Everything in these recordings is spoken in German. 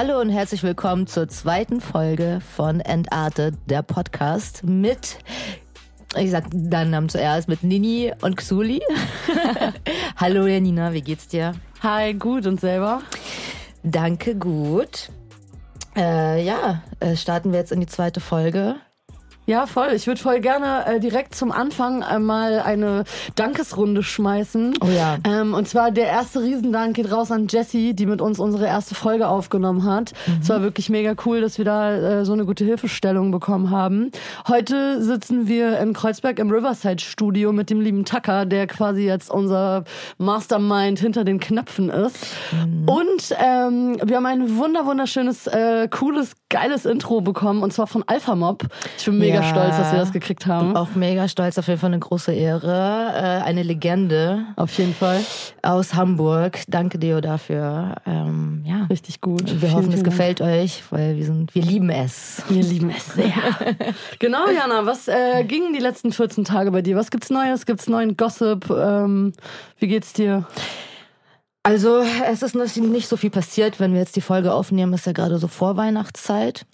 Hallo und herzlich willkommen zur zweiten Folge von Entartet, der Podcast mit, ich sag deinen Namen zuerst, mit Nini und Xuli. Hallo Janina, wie geht's dir? Hi, gut und selber? Danke, gut. Äh, ja, äh, starten wir jetzt in die zweite Folge. Ja, voll. Ich würde voll gerne äh, direkt zum Anfang einmal eine Dankesrunde schmeißen. Oh ja. Ähm, und zwar der erste Riesendank geht raus an Jessie, die mit uns unsere erste Folge aufgenommen hat. Mhm. Es war wirklich mega cool, dass wir da äh, so eine gute Hilfestellung bekommen haben. Heute sitzen wir in Kreuzberg im Riverside Studio mit dem lieben Tucker, der quasi jetzt unser Mastermind hinter den Knöpfen ist. Mhm. Und ähm, wir haben ein wunder wunderschönes, äh, cooles, geiles Intro bekommen und zwar von Alpha Mob. Ich bin mega mega stolz, dass wir das gekriegt haben. Auch mega stolz, auf jeden Fall eine große Ehre. Äh, eine Legende. Auf jeden Fall. Aus Hamburg. Danke Deo dafür. Ähm, ja. Richtig gut. Wir vielen, hoffen, es gefällt Dank. euch, weil wir sind, wir lieben es. Wir lieben es sehr. genau, Jana, was äh, gingen die letzten 14 Tage bei dir? Was gibt's Neues? Gibt's neuen Gossip? Ähm, wie geht's dir? Also, es ist nicht so viel passiert, wenn wir jetzt die Folge aufnehmen, ist ja gerade so Vorweihnachtszeit.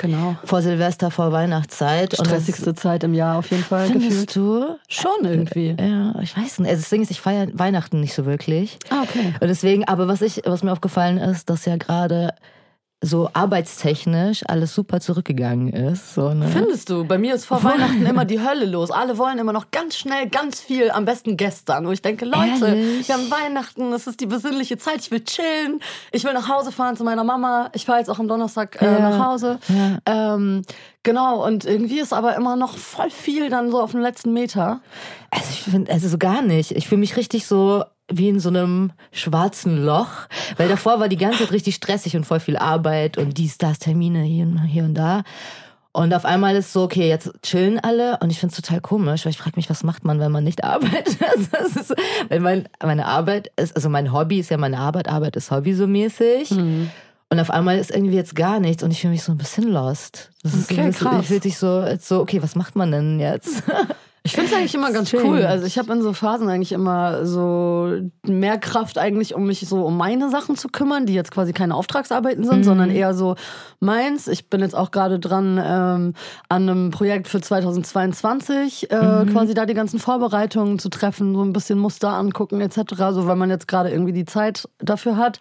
Genau. Vor Silvester, vor Weihnachtszeit. Stressigste Zeit im Jahr auf jeden Fall. Findest gefühlt. du? Schon irgendwie. Ja, ich weiß nicht. Also das Ding ist, ich feiere Weihnachten nicht so wirklich. Ah, okay. Und deswegen, aber was ich, was mir aufgefallen ist, dass ja gerade so arbeitstechnisch alles super zurückgegangen ist. So, ne? Findest du? Bei mir ist vor Weihnachten immer die Hölle los. Alle wollen immer noch ganz schnell, ganz viel, am besten gestern. Wo ich denke, Leute, Ehrlich? wir haben Weihnachten, es ist die besinnliche Zeit, ich will chillen, ich will nach Hause fahren zu meiner Mama. Ich fahre jetzt auch am Donnerstag äh, ja. nach Hause. Ja. Ähm, genau, und irgendwie ist aber immer noch voll viel dann so auf dem letzten Meter. Also ich finde, also so gar nicht. Ich fühle mich richtig so wie in so einem schwarzen Loch, weil davor war die ganze Zeit richtig stressig und voll viel Arbeit und dies, das, Termine hier, und hier und da. Und auf einmal ist so, okay, jetzt chillen alle und ich finde es total komisch, weil ich frage mich, was macht man, wenn man nicht arbeitet? Das ist, weil mein, meine Arbeit ist, also mein Hobby ist ja meine Arbeit, Arbeit ist Hobby so mäßig. Mhm. Und auf einmal ist irgendwie jetzt gar nichts und ich fühle mich so ein bisschen lost. Das okay, ist krass. Ich fühle sich so, so, okay, was macht man denn jetzt? Ich finde es eigentlich immer ganz Schön. cool. Also ich habe in so Phasen eigentlich immer so mehr Kraft eigentlich, um mich so um meine Sachen zu kümmern, die jetzt quasi keine Auftragsarbeiten sind, mhm. sondern eher so meins. Ich bin jetzt auch gerade dran ähm, an einem Projekt für 2022, äh, mhm. quasi da die ganzen Vorbereitungen zu treffen, so ein bisschen Muster angucken etc. So weil man jetzt gerade irgendwie die Zeit dafür hat.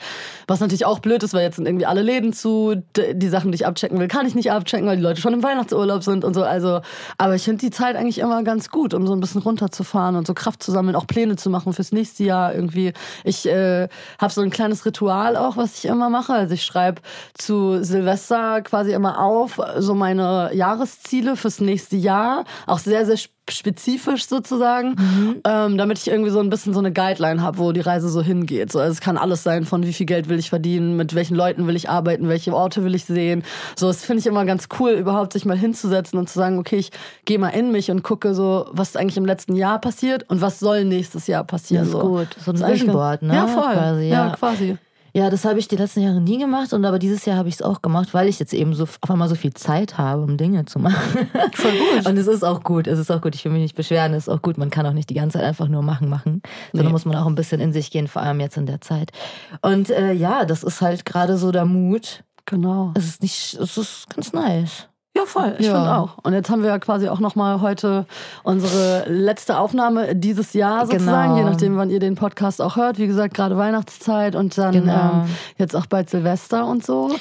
Was natürlich auch blöd ist, weil jetzt sind irgendwie alle Läden zu. Die Sachen, die ich abchecken will, kann ich nicht abchecken, weil die Leute schon im Weihnachtsurlaub sind und so. Also, aber ich finde die Zeit eigentlich immer ganz gut, um so ein bisschen runterzufahren und so Kraft zu sammeln, auch Pläne zu machen fürs nächste Jahr irgendwie. Ich äh, habe so ein kleines Ritual auch, was ich immer mache. Also ich schreibe zu Silvester quasi immer auf, so meine Jahresziele fürs nächste Jahr. Auch sehr, sehr spezifisch sozusagen, mhm. ähm, damit ich irgendwie so ein bisschen so eine Guideline habe, wo die Reise so hingeht. So, also es kann alles sein, von wie viel Geld will ich verdienen, mit welchen Leuten will ich arbeiten, welche Orte will ich sehen. So, das finde ich immer ganz cool, überhaupt sich mal hinzusetzen und zu sagen, okay, ich gehe mal in mich und gucke so, was ist eigentlich im letzten Jahr passiert und was soll nächstes Jahr passieren. Das ist so. gut. So ein Vision Board, ne? Ja, voll. Quasi, ja. ja, quasi. Ja, das habe ich die letzten Jahre nie gemacht und aber dieses Jahr habe ich es auch gemacht, weil ich jetzt eben so auf einmal so viel Zeit habe, um Dinge zu machen. Voll gut. Und es ist auch gut, es ist auch gut. Ich will mich nicht beschweren, es ist auch gut. Man kann auch nicht die ganze Zeit einfach nur machen, machen, sondern nee. muss man auch ein bisschen in sich gehen, vor allem jetzt in der Zeit. Und äh, ja, das ist halt gerade so der Mut. Genau. Es ist nicht, es ist ganz nice. Ja, voll. Ich ja. finde auch. Und jetzt haben wir ja quasi auch nochmal heute unsere letzte Aufnahme dieses Jahr sozusagen, genau. je nachdem, wann ihr den Podcast auch hört. Wie gesagt, gerade Weihnachtszeit und dann genau. ähm, jetzt auch bald Silvester und so.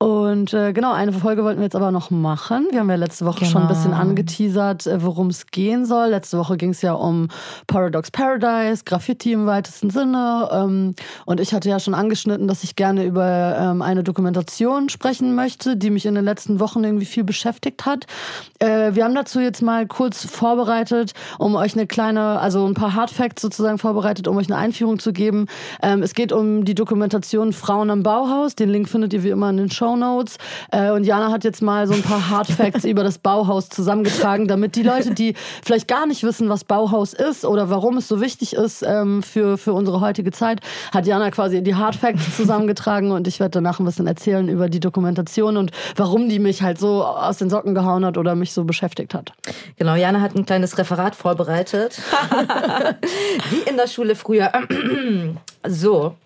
Und äh, genau, eine Folge wollten wir jetzt aber noch machen. Wir haben ja letzte Woche genau. schon ein bisschen genau. angeteasert, äh, worum es gehen soll. Letzte Woche ging es ja um Paradox Paradise, Graffiti im weitesten Sinne. Ähm, und ich hatte ja schon angeschnitten, dass ich gerne über ähm, eine Dokumentation sprechen möchte, die mich in den letzten Wochen irgendwie viel beschäftigt hat. Äh, wir haben dazu jetzt mal kurz vorbereitet, um euch eine kleine, also ein paar Hardfacts sozusagen vorbereitet, um euch eine Einführung zu geben. Ähm, es geht um die Dokumentation Frauen am Bauhaus. Den Link findet ihr wie immer in den Show Shownotes. Äh, und Jana hat jetzt mal so ein paar Hard Facts über das Bauhaus zusammengetragen, damit die Leute, die vielleicht gar nicht wissen, was Bauhaus ist oder warum es so wichtig ist ähm, für, für unsere heutige Zeit, hat Jana quasi die Hard Facts zusammengetragen und ich werde danach ein bisschen erzählen über die Dokumentation und warum die mich halt so aus den Socken gehauen hat oder mich so beschäftigt hat. Genau, Jana hat ein kleines Referat vorbereitet. Wie in der Schule früher. so.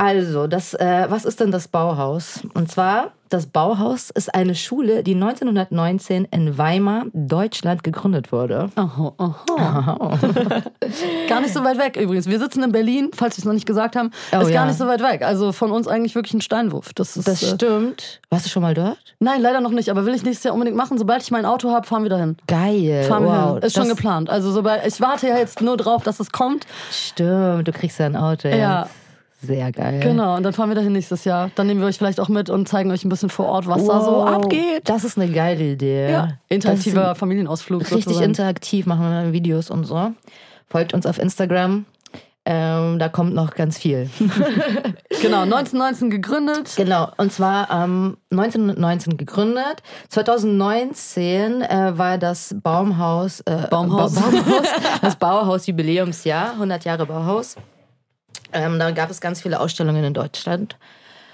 Also, das, äh, was ist denn das Bauhaus? Und zwar das Bauhaus ist eine Schule, die 1919 in Weimar, Deutschland, gegründet wurde. Aha, aha. gar nicht so weit weg übrigens. Wir sitzen in Berlin, falls wir es noch nicht gesagt haben. Oh, ist ja. gar nicht so weit weg. Also von uns eigentlich wirklich ein Steinwurf. Das, ist, das äh, stimmt. Warst du schon mal dort? Nein, leider noch nicht. Aber will ich nächstes Jahr unbedingt machen. Sobald ich mein Auto habe, fahren wir dahin. Geil. Fahren wir wow. hin. Ist schon geplant. Also sobald ich warte ja jetzt nur drauf, dass es kommt. Stimmt. Du kriegst ja ein Auto. Ja. Jetzt. Sehr geil. Genau, und dann fahren wir dahin nächstes Jahr. Dann nehmen wir euch vielleicht auch mit und zeigen euch ein bisschen vor Ort, was wow, da so abgeht. Das ist eine geile Idee. Ja, interaktiver Familienausflug. Richtig sozusagen. interaktiv machen wir Videos und so. Folgt uns auf Instagram. Ähm, da kommt noch ganz viel. genau, 1919 gegründet. Genau, und zwar ähm, 1919 gegründet. 2019 äh, war das Baumhaus, äh, Baumhaus. Ba Baumhaus, das Bauhaus Jubiläumsjahr, 100 Jahre Bauhaus. Ähm, da gab es ganz viele Ausstellungen in Deutschland.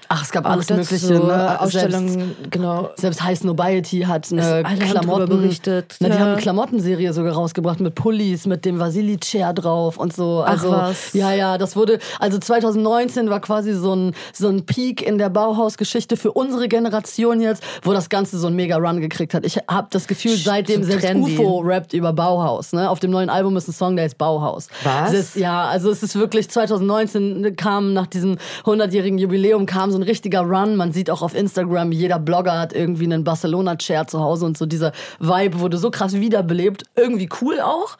Ach, es gab auch alles Mögliche. So, ne? Ausstellungen, selbst, genau. Selbst High Nobiety hat eine Klamotten berichtet. Die ja. haben eine Klamottenserie sogar rausgebracht mit Pullis, mit dem Vasili Chair drauf und so. Also, Ach was. Ja, ja, das wurde, also 2019 war quasi so ein, so ein Peak in der Bauhausgeschichte für unsere Generation jetzt, wo das Ganze so ein mega Run gekriegt hat. Ich habe das Gefühl, seitdem selbst trendy. UFO rappt über Bauhaus. Ne? Auf dem neuen Album ist ein Song, der ist Bauhaus. Was? Ist, ja, also es ist wirklich 2019 kam nach diesem 100-jährigen Jubiläum kam so so ein richtiger Run. Man sieht auch auf Instagram, jeder Blogger hat irgendwie einen Barcelona-Chair zu Hause und so dieser Vibe wurde so krass wiederbelebt. Irgendwie cool auch.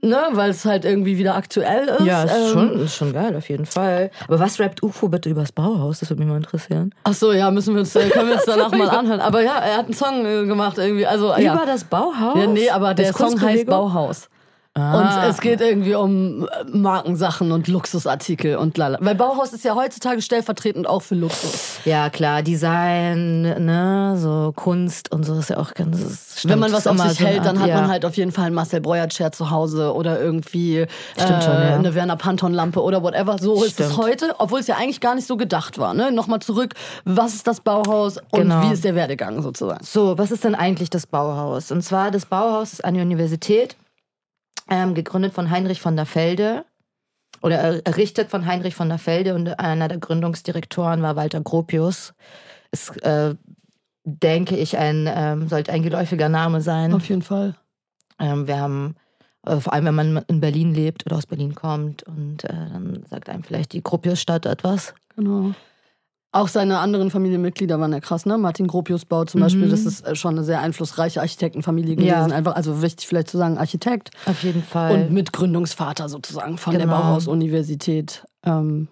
Ne, weil es halt irgendwie wieder aktuell ist. Ja, ist, ähm, schon, ist schon geil, auf jeden Fall. Aber was rappt UFO bitte übers Bauhaus? Das würde mich mal interessieren. Ach so, ja, müssen wir uns, äh, können wir uns danach mal anhören. Aber ja, er hat einen Song äh, gemacht irgendwie. Also, Über ja. das Bauhaus? Ja, nee, aber der Song heißt Bauhaus. Ah. Und es geht irgendwie um äh, Markensachen und Luxusartikel und lala. Weil Bauhaus ist ja heutzutage stellvertretend auch für Luxus. Ja, klar, Design, ne, so Kunst und so ist ja auch ganz. Wenn man was auf sich so hält, dann hat ja. man halt auf jeden Fall einen Marcel Breuer-Chair zu Hause oder irgendwie äh, schon, ja. eine Werner Panton-Lampe oder whatever. So Stimmt. ist es heute, obwohl es ja eigentlich gar nicht so gedacht war. Ne? Nochmal zurück, was ist das Bauhaus und genau. wie ist der Werdegang sozusagen? So, was ist denn eigentlich das Bauhaus? Und zwar, das Bauhaus ist eine Universität ähm, gegründet von Heinrich von der Felde oder errichtet von Heinrich von der Felde und einer der Gründungsdirektoren war Walter Gropius. Ist, äh, denke ich, ein, ähm, sollte ein geläufiger Name sein. Auf jeden Fall. Ähm, wir haben, äh, vor allem wenn man in Berlin lebt oder aus Berlin kommt und äh, dann sagt einem vielleicht die Gropiusstadt etwas. Genau. Auch seine anderen Familienmitglieder waren ja krass, ne? Martin Gropius Bau zum mhm. Beispiel, das ist äh, schon eine sehr einflussreiche Architektenfamilie gewesen. Ja. Einfach, also wichtig vielleicht zu sagen, Architekt. Auf jeden Fall. Und Mitgründungsvater sozusagen von genau. der Bauhaus-Universität. Ähm,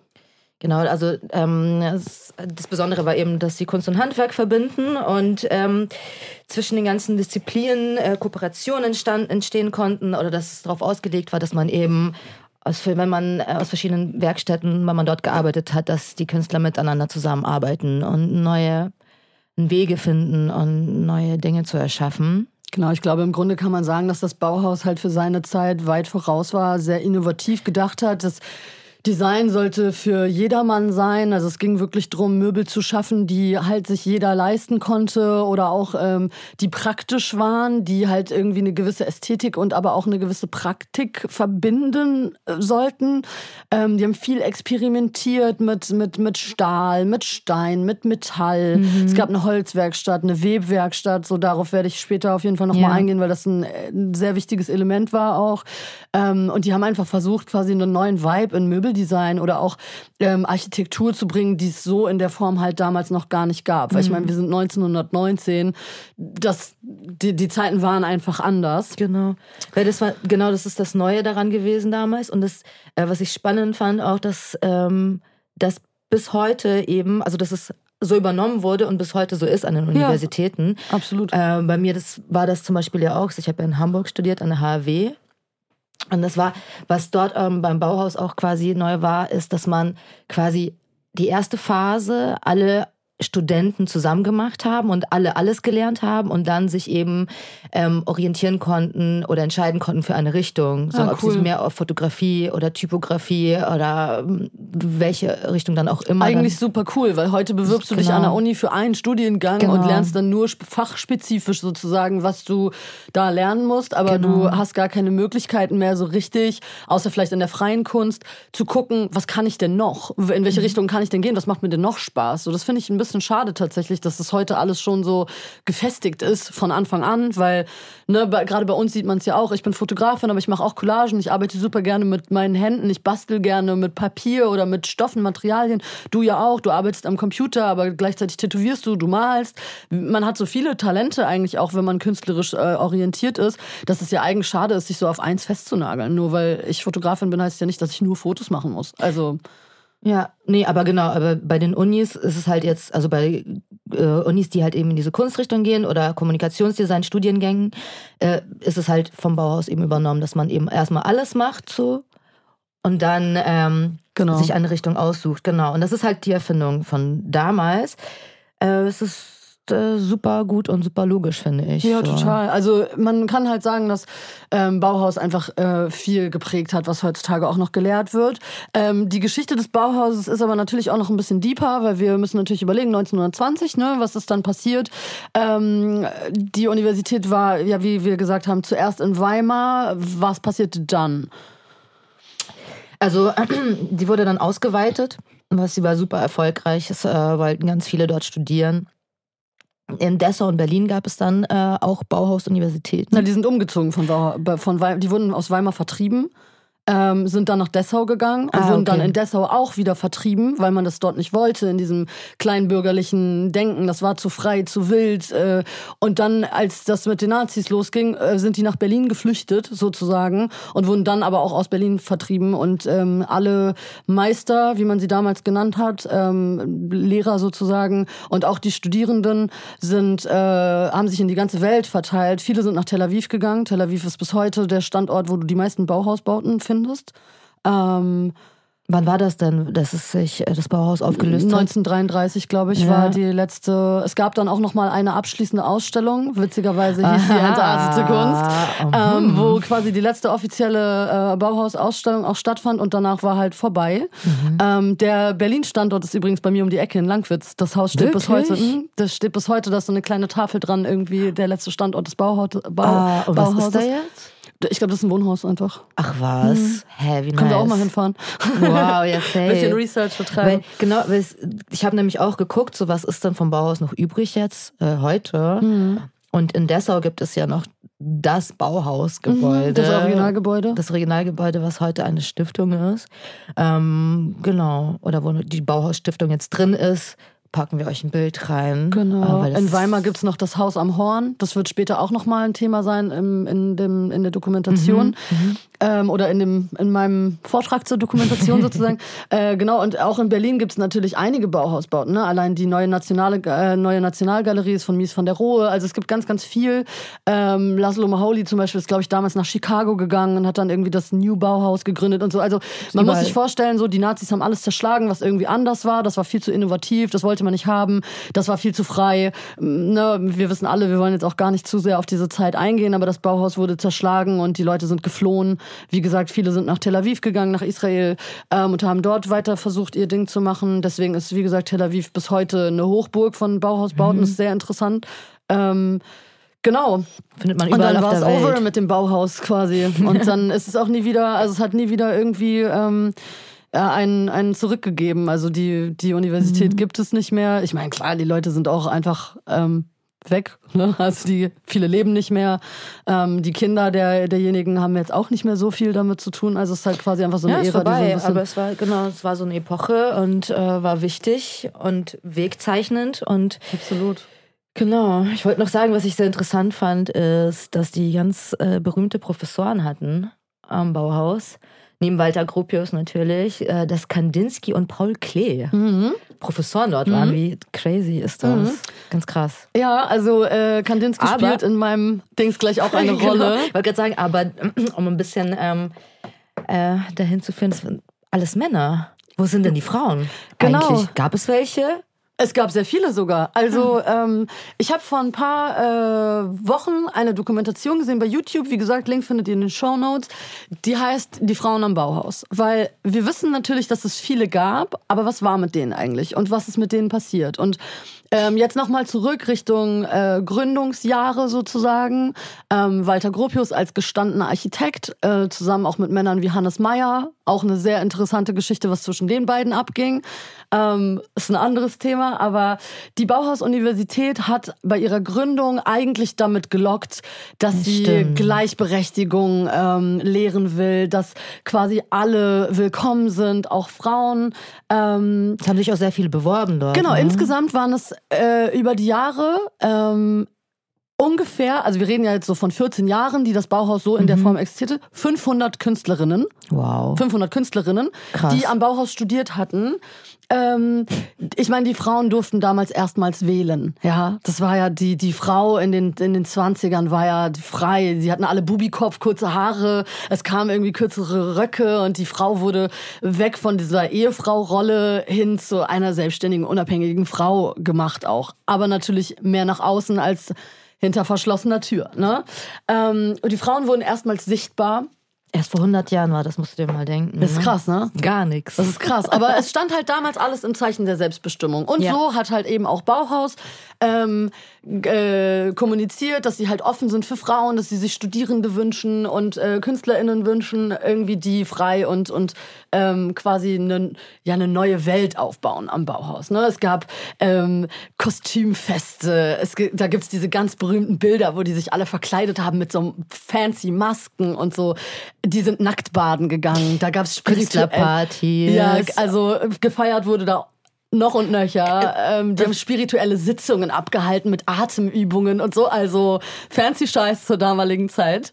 Genau, also ähm, das, das, Besondere war eben, dass sie Kunst und Handwerk verbinden und ähm, zwischen den ganzen Disziplinen äh, Kooperationen entstehen konnten oder dass es darauf ausgelegt war, dass man eben aus, wenn man äh, aus verschiedenen Werkstätten, wenn man dort gearbeitet hat, dass die Künstler miteinander zusammenarbeiten und neue Wege finden und neue Dinge zu erschaffen. Genau, ich glaube, im Grunde kann man sagen, dass das Bauhaus halt für seine Zeit weit voraus war, sehr innovativ gedacht hat. Das Design sollte für jedermann sein. Also es ging wirklich darum, Möbel zu schaffen, die halt sich jeder leisten konnte oder auch ähm, die praktisch waren, die halt irgendwie eine gewisse Ästhetik und aber auch eine gewisse Praktik verbinden äh, sollten. Ähm, die haben viel experimentiert mit, mit, mit Stahl, mit Stein, mit Metall. Mhm. Es gab eine Holzwerkstatt, eine Webwerkstatt. So darauf werde ich später auf jeden Fall nochmal ja. Mal eingehen, weil das ein, ein, sehr wichtiges Element war auch. Ähm, und die haben einfach versucht, quasi einen neuen Vibe in Möbel Möbeldesign oder auch ähm, Architektur zu bringen, die es so in der Form halt damals noch gar nicht gab. Weil mhm. ich meine, wir sind 1919, das, die, die Zeiten waren einfach anders. Genau. Weil das war, genau, das ist das Neue daran gewesen damals. Und das, äh, was ich spannend fand, auch, dass, ähm, dass bis heute eben, also das ist so übernommen wurde und bis heute so ist an den Universitäten. Ja, absolut. Äh, bei mir das war das zum Beispiel ja auch. Ich habe ja in Hamburg studiert an der HW und das war, was dort ähm, beim Bauhaus auch quasi neu war, ist, dass man quasi die erste Phase alle Studenten zusammen gemacht haben und alle alles gelernt haben und dann sich eben ähm, orientieren konnten oder entscheiden konnten für eine Richtung. So, ah, ob sie mehr auf Fotografie oder Typografie oder ähm, welche Richtung dann auch immer. Eigentlich super cool, weil heute bewirbst du genau. dich an der genau. Uni für einen Studiengang genau. und lernst dann nur fachspezifisch sozusagen, was du da lernen musst, aber genau. du hast gar keine Möglichkeiten mehr so richtig, außer vielleicht in der freien Kunst, zu gucken, was kann ich denn noch? In welche mhm. Richtung kann ich denn gehen? Was macht mir denn noch Spaß? So, das finde ich ein bisschen bisschen schade tatsächlich, dass das heute alles schon so gefestigt ist von Anfang an, weil ne, gerade bei uns sieht man es ja auch. Ich bin Fotografin, aber ich mache auch Collagen. Ich arbeite super gerne mit meinen Händen. Ich bastel gerne mit Papier oder mit Stoffen, Materialien. Du ja auch. Du arbeitest am Computer, aber gleichzeitig tätowierst du, du malst. Man hat so viele Talente eigentlich auch, wenn man künstlerisch äh, orientiert ist, dass es ja eigentlich schade ist, sich so auf eins festzunageln. Nur weil ich Fotografin bin, heißt ja nicht, dass ich nur Fotos machen muss. Also ja, nee, aber genau, aber bei den Unis ist es halt jetzt, also bei äh, Unis, die halt eben in diese Kunstrichtung gehen oder Kommunikationsdesign, Studiengängen, äh, ist es halt vom Bauhaus eben übernommen, dass man eben erstmal alles macht so und dann ähm, genau. sich eine Richtung aussucht. Genau. Und das ist halt die Erfindung von damals. Äh, es ist äh, super gut und super logisch, finde ich. Ja, so. total. Also man kann halt sagen, dass ähm, Bauhaus einfach äh, viel geprägt hat, was heutzutage auch noch gelehrt wird. Ähm, die Geschichte des Bauhauses ist aber natürlich auch noch ein bisschen deeper, weil wir müssen natürlich überlegen, 1920, ne, was ist dann passiert. Ähm, die Universität war, ja, wie wir gesagt haben, zuerst in Weimar. Was passierte dann? Also, die wurde dann ausgeweitet, was sie war super erfolgreich. Es äh, wollten ganz viele dort studieren. In Dessau und Berlin gab es dann äh, auch Bauhaus-Universitäten. Na, die sind umgezogen von, von Weimar, die wurden aus Weimar vertrieben ähm, sind dann nach Dessau gegangen und ah, wurden okay. dann in Dessau auch wieder vertrieben, weil man das dort nicht wollte, in diesem kleinbürgerlichen Denken. Das war zu frei, zu wild. Äh, und dann, als das mit den Nazis losging, äh, sind die nach Berlin geflüchtet, sozusagen, und wurden dann aber auch aus Berlin vertrieben. Und ähm, alle Meister, wie man sie damals genannt hat, ähm, Lehrer sozusagen, und auch die Studierenden sind, äh, haben sich in die ganze Welt verteilt. Viele sind nach Tel Aviv gegangen. Tel Aviv ist bis heute der Standort, wo du die meisten Bauhausbauten findest findest. Ähm, Wann war das denn, dass es sich äh, das Bauhaus aufgelöst hat? 1933, glaube ich, ja. war die letzte. Es gab dann auch noch mal eine abschließende Ausstellung. Witzigerweise hieß Aha. die Entartete Kunst, oh, ähm, wo quasi die letzte offizielle äh, Bauhaus-Ausstellung auch stattfand und danach war halt vorbei. Mhm. Ähm, der Berlin-Standort ist übrigens bei mir um die Ecke in Langwitz. Das Haus steht Wirklich? bis heute. Mh, das steht bis heute. Da ist so eine kleine Tafel dran, irgendwie der letzte Standort des Bauhaus. Bau, ah, und was ist da jetzt? Ich glaube, das ist ein Wohnhaus einfach. Ach was? Hm. Hä, wie nice. Können wir auch mal hinfahren. Wow, ja, safe. Bisschen Research betreiben. Weil, genau, weil ich habe nämlich auch geguckt, so was ist denn vom Bauhaus noch übrig jetzt, äh, heute. Mhm. Und in Dessau gibt es ja noch das Bauhausgebäude. Mhm, das Originalgebäude. Das Originalgebäude, was heute eine Stiftung ist. Ähm, genau. Oder wo die Bauhausstiftung jetzt drin ist packen wir euch ein Bild rein. Genau. In Weimar gibt es noch das Haus am Horn. Das wird später auch nochmal ein Thema sein im, in, dem, in der Dokumentation. Mhm, mhm, ähm, oder in, dem, in meinem Vortrag zur Dokumentation sozusagen. Äh, genau, und auch in Berlin gibt es natürlich einige Bauhausbauten. Ne? Allein die neue, Nationale, äh, neue Nationalgalerie ist von Mies van der Rohe. Also es gibt ganz, ganz viel. Ähm, Laszlo Maholi zum Beispiel ist, glaube ich, damals nach Chicago gegangen und hat dann irgendwie das New Bauhaus gegründet und so. Also man muss sich vorstellen, so die Nazis haben alles zerschlagen, was irgendwie anders war. Das war viel zu innovativ, das wollte man nicht haben. Das war viel zu frei. Ne? Wir wissen alle, wir wollen jetzt auch gar nicht zu sehr auf diese Zeit eingehen, aber das Bauhaus wurde zerschlagen und die Leute sind geflohen. Wie gesagt, viele sind nach Tel Aviv gegangen, nach Israel ähm, und haben dort weiter versucht, ihr Ding zu machen. Deswegen ist, wie gesagt, Tel Aviv bis heute eine Hochburg von Bauhausbauten. Mhm. ist sehr interessant. Ähm, Genau. Findet man überall Und dann war es over mit dem Bauhaus quasi. Und dann ist es auch nie wieder, also es hat nie wieder irgendwie ähm, einen, einen zurückgegeben. Also die, die Universität mhm. gibt es nicht mehr. Ich meine, klar, die Leute sind auch einfach ähm, weg. Ne? Also die viele leben nicht mehr. Ähm, die Kinder der, derjenigen haben jetzt auch nicht mehr so viel damit zu tun. Also es ist halt quasi einfach so eine ja, Ära, vorbei, die so ein aber es war genau, es war so eine Epoche und äh, war wichtig und wegzeichnend und absolut. Genau. Ich wollte noch sagen, was ich sehr interessant fand, ist, dass die ganz äh, berühmte Professoren hatten am Bauhaus neben Walter Gropius natürlich, äh, dass Kandinsky und Paul Klee mhm. Professoren dort mhm. waren. Wie crazy ist das? Mhm. Ganz krass. Ja, also äh, Kandinsky aber, spielt in meinem Dings gleich auch eine genau. Rolle. Ich wollte gerade sagen, aber um ein bisschen ähm, äh, dahin zu führen, das sind alles Männer. Wo sind denn die Frauen? Genau. Eigentlich? Gab es welche? Es gab sehr viele sogar. Also ähm, ich habe vor ein paar äh, Wochen eine Dokumentation gesehen bei YouTube. Wie gesagt, Link findet ihr in den Show Notes. Die heißt Die Frauen am Bauhaus. Weil wir wissen natürlich, dass es viele gab, aber was war mit denen eigentlich und was ist mit denen passiert? Und ähm, jetzt nochmal zurück Richtung äh, Gründungsjahre sozusagen. Ähm, Walter Gropius als gestandener Architekt, äh, zusammen auch mit Männern wie Hannes Meyer. Auch eine sehr interessante Geschichte, was zwischen den beiden abging. Ähm, ist ein anderes Thema, aber die Bauhaus-Universität hat bei ihrer Gründung eigentlich damit gelockt, dass das sie stimmt. Gleichberechtigung ähm, lehren will, dass quasi alle willkommen sind, auch Frauen. Ähm, es haben sich auch sehr viele beworben dort. Genau, ne? insgesamt waren es äh, über die Jahre ähm, ungefähr, also wir reden ja jetzt so von 14 Jahren, die das Bauhaus so in mhm. der Form existierte, 500 Künstlerinnen. Wow. 500 Künstlerinnen, Krass. die am Bauhaus studiert hatten. Ähm, ich meine, die Frauen durften damals erstmals wählen. Ja, das war ja die, die Frau in den, in den 20ern war ja frei. Sie hatten alle Bubikopf, kurze Haare. Es kamen irgendwie kürzere Röcke und die Frau wurde weg von dieser Ehefrau-Rolle hin zu einer selbstständigen, unabhängigen Frau gemacht auch. Aber natürlich mehr nach außen als hinter verschlossener Tür. Ne? Ähm, und die Frauen wurden erstmals sichtbar Erst vor 100 Jahren war, das musst du dir mal denken. Das ist ne? krass, ne? Gar nichts. Das ist krass. Aber es stand halt damals alles im Zeichen der Selbstbestimmung. Und ja. so hat halt eben auch Bauhaus ähm, äh, kommuniziert, dass sie halt offen sind für Frauen, dass sie sich Studierende wünschen und äh, KünstlerInnen wünschen, irgendwie die frei und, und ähm, quasi eine, ja, eine neue Welt aufbauen am Bauhaus. Ne? Es gab ähm, Kostümfeste, es, da gibt's diese ganz berühmten Bilder, wo die sich alle verkleidet haben mit so fancy Masken und so die sind nackt baden gegangen. Da gab's Künstlerpartys. Ja, also gefeiert wurde da noch und nöcher. Ähm, die haben spirituelle Sitzungen abgehalten mit Atemübungen und so. Also fancy Scheiß zur damaligen Zeit.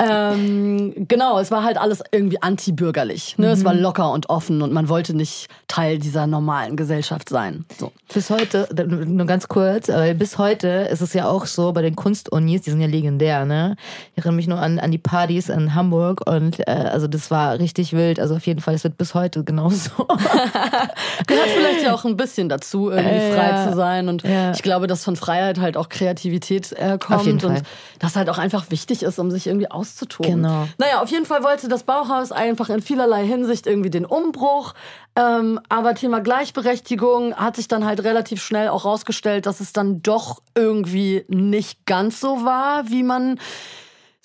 Ähm, genau, es war halt alles irgendwie antibürgerlich. Ne? Mhm. Es war mhm. locker und offen und man wollte nicht Teil dieser normalen Gesellschaft sein. So. Bis heute, nur ganz kurz, bis heute ist es ja auch so bei den Kunstunis, die sind ja legendär, ne? Ich erinnere mich nur an, an die Partys in Hamburg und äh, also das war richtig wild. Also auf jeden Fall, es wird bis heute genauso. Gehört vielleicht ja auch ein bisschen dazu, irgendwie äh, frei ja. zu sein. Und ja. ich glaube, dass von Freiheit halt auch Kreativität äh, kommt und das halt auch einfach wichtig ist, um sich irgendwie auszuprobieren auszutoben. Genau. Naja, auf jeden Fall wollte das Bauhaus einfach in vielerlei Hinsicht irgendwie den Umbruch. Ähm, aber Thema Gleichberechtigung hat sich dann halt relativ schnell auch rausgestellt, dass es dann doch irgendwie nicht ganz so war, wie man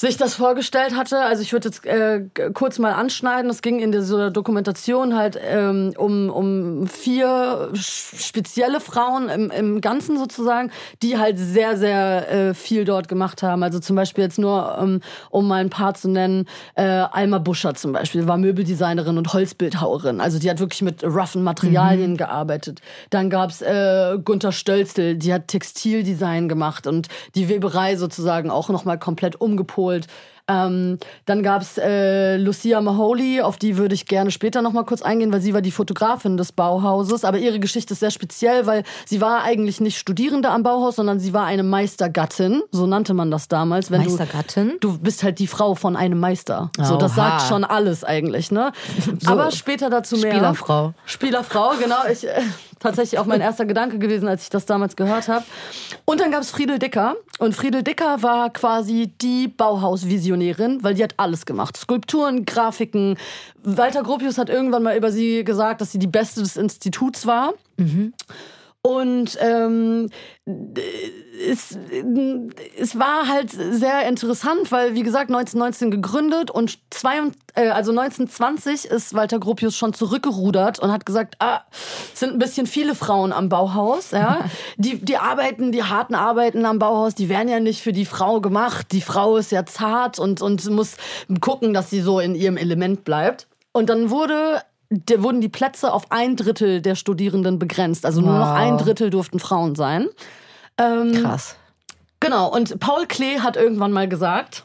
sich das vorgestellt hatte. Also ich würde jetzt äh, kurz mal anschneiden. Es ging in dieser Dokumentation halt ähm, um, um vier spezielle Frauen im, im Ganzen sozusagen, die halt sehr, sehr äh, viel dort gemacht haben. Also zum Beispiel jetzt nur, ähm, um mal ein paar zu nennen, äh, Alma Buscher zum Beispiel war Möbeldesignerin und Holzbildhauerin. Also die hat wirklich mit roughen Materialien mhm. gearbeitet. Dann gab's äh, Gunther Stölzel, die hat Textildesign gemacht und die Weberei sozusagen auch nochmal komplett umgepolt geholt. Ähm, dann gab's äh, Lucia Maholi, auf die würde ich gerne später noch mal kurz eingehen, weil sie war die Fotografin des Bauhauses. Aber ihre Geschichte ist sehr speziell, weil sie war eigentlich nicht Studierende am Bauhaus, sondern sie war eine Meistergattin. So nannte man das damals. Wenn Meistergattin? Du, du bist halt die Frau von einem Meister. So, das sagt schon alles eigentlich, ne? So, Aber später dazu mehr. Spielerfrau. Spielerfrau, genau. Ich, äh, tatsächlich auch mein erster Gedanke gewesen, als ich das damals gehört habe. Und dann gab es Friedel Dicker. Und Friedel Dicker war quasi die Bauhaus-Visionärin, weil die hat alles gemacht. Skulpturen, Grafiken. Walter Gropius hat irgendwann mal über sie gesagt, dass sie die Beste des Instituts war. Mhm. Und ähm, es, es war halt sehr interessant, weil, wie gesagt, 1919 gegründet und zwei, äh, also 1920 ist Walter Gropius schon zurückgerudert und hat gesagt, ah, es sind ein bisschen viele Frauen am Bauhaus. Ja? Die, die Arbeiten, die harten Arbeiten am Bauhaus, die werden ja nicht für die Frau gemacht. Die Frau ist ja zart und, und muss gucken, dass sie so in ihrem Element bleibt. Und dann wurde da wurden die Plätze auf ein Drittel der Studierenden begrenzt. Also nur noch ein Drittel durften Frauen sein. Ähm, Krass. Genau, und Paul Klee hat irgendwann mal gesagt,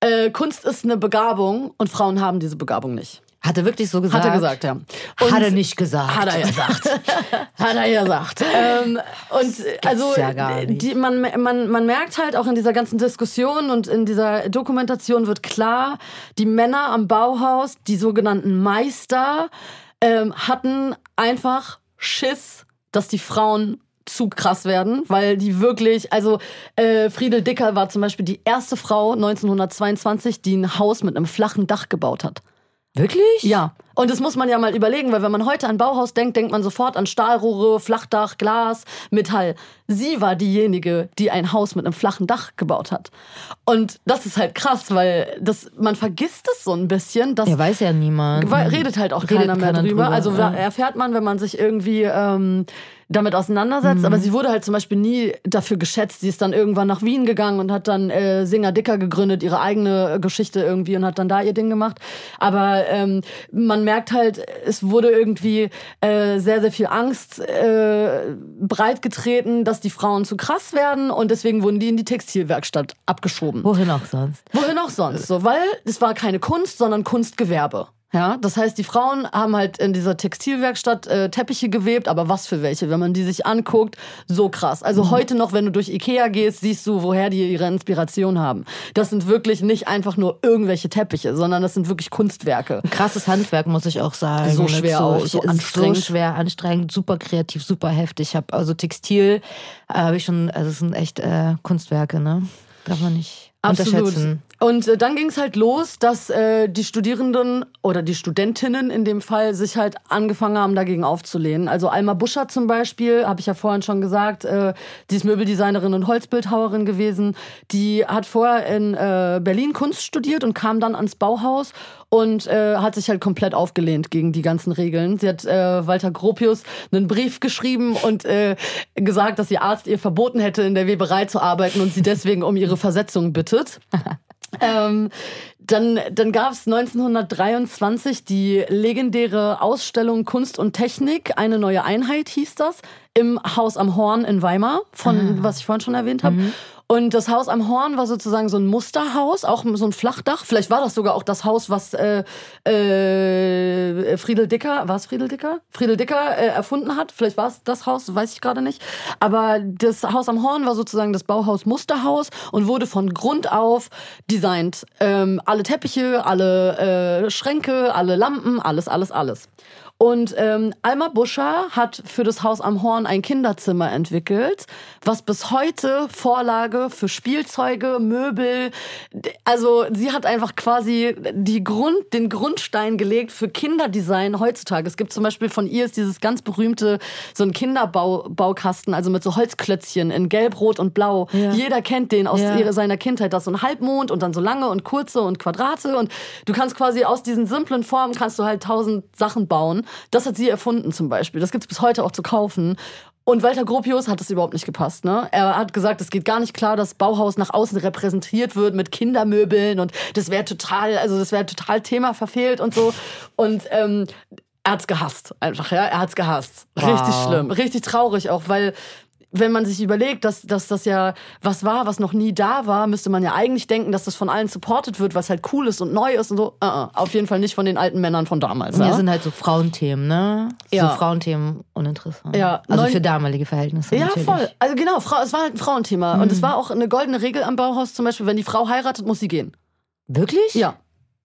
äh, Kunst ist eine Begabung und Frauen haben diese Begabung nicht. Hat er wirklich so gesagt? Hat er gesagt, ja. Und hat er nicht gesagt. Hat er gesagt. hat er gesagt. Ähm, und also ja die, man, man, man merkt halt auch in dieser ganzen Diskussion und in dieser Dokumentation wird klar, die Männer am Bauhaus, die sogenannten Meister, ähm, hatten einfach Schiss dass die Frauen zu krass werden, weil die wirklich, also äh, Friedel Dicker war zum Beispiel die erste Frau 1922, die ein Haus mit einem flachen Dach gebaut hat. Wirklich? Ja. Und das muss man ja mal überlegen, weil wenn man heute an Bauhaus denkt, denkt man sofort an Stahlrohre, Flachdach, Glas, Metall. Sie war diejenige, die ein Haus mit einem flachen Dach gebaut hat. Und das ist halt krass, weil das, man vergisst es so ein bisschen. Dass ja, weiß ja niemand. Redet halt auch redet keiner mehr drüber. drüber. Also ja. erfährt man, wenn man sich irgendwie ähm, damit auseinandersetzt. Mhm. Aber sie wurde halt zum Beispiel nie dafür geschätzt. Sie ist dann irgendwann nach Wien gegangen und hat dann äh, Singer Dicker gegründet, ihre eigene Geschichte irgendwie und hat dann da ihr Ding gemacht. Aber ähm, man merkt halt, es wurde irgendwie äh, sehr, sehr viel Angst äh, breitgetreten, dass die Frauen zu krass werden und deswegen wurden die in die Textilwerkstatt abgeschoben. Wohin auch sonst? Wohin auch sonst, so, weil es war keine Kunst, sondern Kunstgewerbe. Ja, das heißt, die Frauen haben halt in dieser Textilwerkstatt äh, Teppiche gewebt, aber was für welche, wenn man die sich anguckt, so krass. Also mhm. heute noch, wenn du durch Ikea gehst, siehst du, woher die ihre Inspiration haben. Das sind wirklich nicht einfach nur irgendwelche Teppiche, sondern das sind wirklich Kunstwerke. Ein krasses Handwerk, muss ich auch sagen. So schwer so, auch, so anstrengend. So schwer, anstrengend, super kreativ, super heftig. Ich habe also Textil, äh, habe ich schon, also es sind echt äh, Kunstwerke, ne? Darf man nicht Absolut. unterschätzen. Und äh, dann ging es halt los, dass äh, die Studierenden oder die Studentinnen in dem Fall sich halt angefangen haben, dagegen aufzulehnen. Also Alma Buscher zum Beispiel, habe ich ja vorhin schon gesagt, äh, die ist Möbeldesignerin und Holzbildhauerin gewesen. Die hat vorher in äh, Berlin Kunst studiert und kam dann ans Bauhaus und äh, hat sich halt komplett aufgelehnt gegen die ganzen Regeln. Sie hat äh, Walter Gropius einen Brief geschrieben und äh, gesagt, dass ihr Arzt ihr verboten hätte, in der Weberei zu arbeiten und sie deswegen um ihre Versetzung bittet. ähm, dann dann gab es 1923 die legendäre Ausstellung Kunst und Technik, eine neue Einheit hieß das, im Haus am Horn in Weimar, von ah. was ich vorhin schon erwähnt habe. Mhm. Und das Haus am Horn war sozusagen so ein Musterhaus, auch so ein Flachdach. Vielleicht war das sogar auch das Haus, was äh, äh, Friedel Dicker, war es Friedel Dicker? Friedel Dicker äh, erfunden hat. Vielleicht war es das Haus, weiß ich gerade nicht. Aber das Haus am Horn war sozusagen das Bauhaus Musterhaus und wurde von Grund auf designt. Ähm, alle Teppiche, alle äh, Schränke, alle Lampen, alles, alles, alles. Und ähm, Alma Buscher hat für das Haus am Horn ein Kinderzimmer entwickelt, was bis heute Vorlage für Spielzeuge, Möbel, also sie hat einfach quasi die Grund, den Grundstein gelegt für Kinderdesign heutzutage. Es gibt zum Beispiel von ihr ist dieses ganz berühmte, so ein Kinderbaukasten, also mit so Holzklötzchen in Gelb, Rot und Blau. Ja. Jeder kennt den aus ja. ihrer, seiner Kindheit. Das ist so ein Halbmond und dann so lange und kurze und Quadrate und du kannst quasi aus diesen simplen Formen kannst du halt tausend Sachen bauen. Das hat sie erfunden zum Beispiel. Das gibt es bis heute auch zu kaufen. Und Walter Gropius hat das überhaupt nicht gepasst. Ne? Er hat gesagt, es geht gar nicht klar, dass Bauhaus nach außen repräsentiert wird mit Kindermöbeln und das wäre total, also das wäre total Thema verfehlt und so. Und ähm, er hat's gehasst, einfach, ja. Er hat's gehasst. Wow. Richtig schlimm, richtig traurig auch, weil wenn man sich überlegt, dass, dass das ja was war, was noch nie da war, müsste man ja eigentlich denken, dass das von allen supported wird, was halt cool ist und neu ist und so. Uh -uh, auf jeden Fall nicht von den alten Männern von damals. Ja, sind halt so Frauenthemen, ne? Ja. So Frauenthemen uninteressant. Ja. Also für damalige Verhältnisse. Ja, natürlich. voll. Also genau, Frau, es war halt ein Frauenthema. Mhm. Und es war auch eine goldene Regel am Bauhaus zum Beispiel, wenn die Frau heiratet, muss sie gehen. Wirklich? Ja.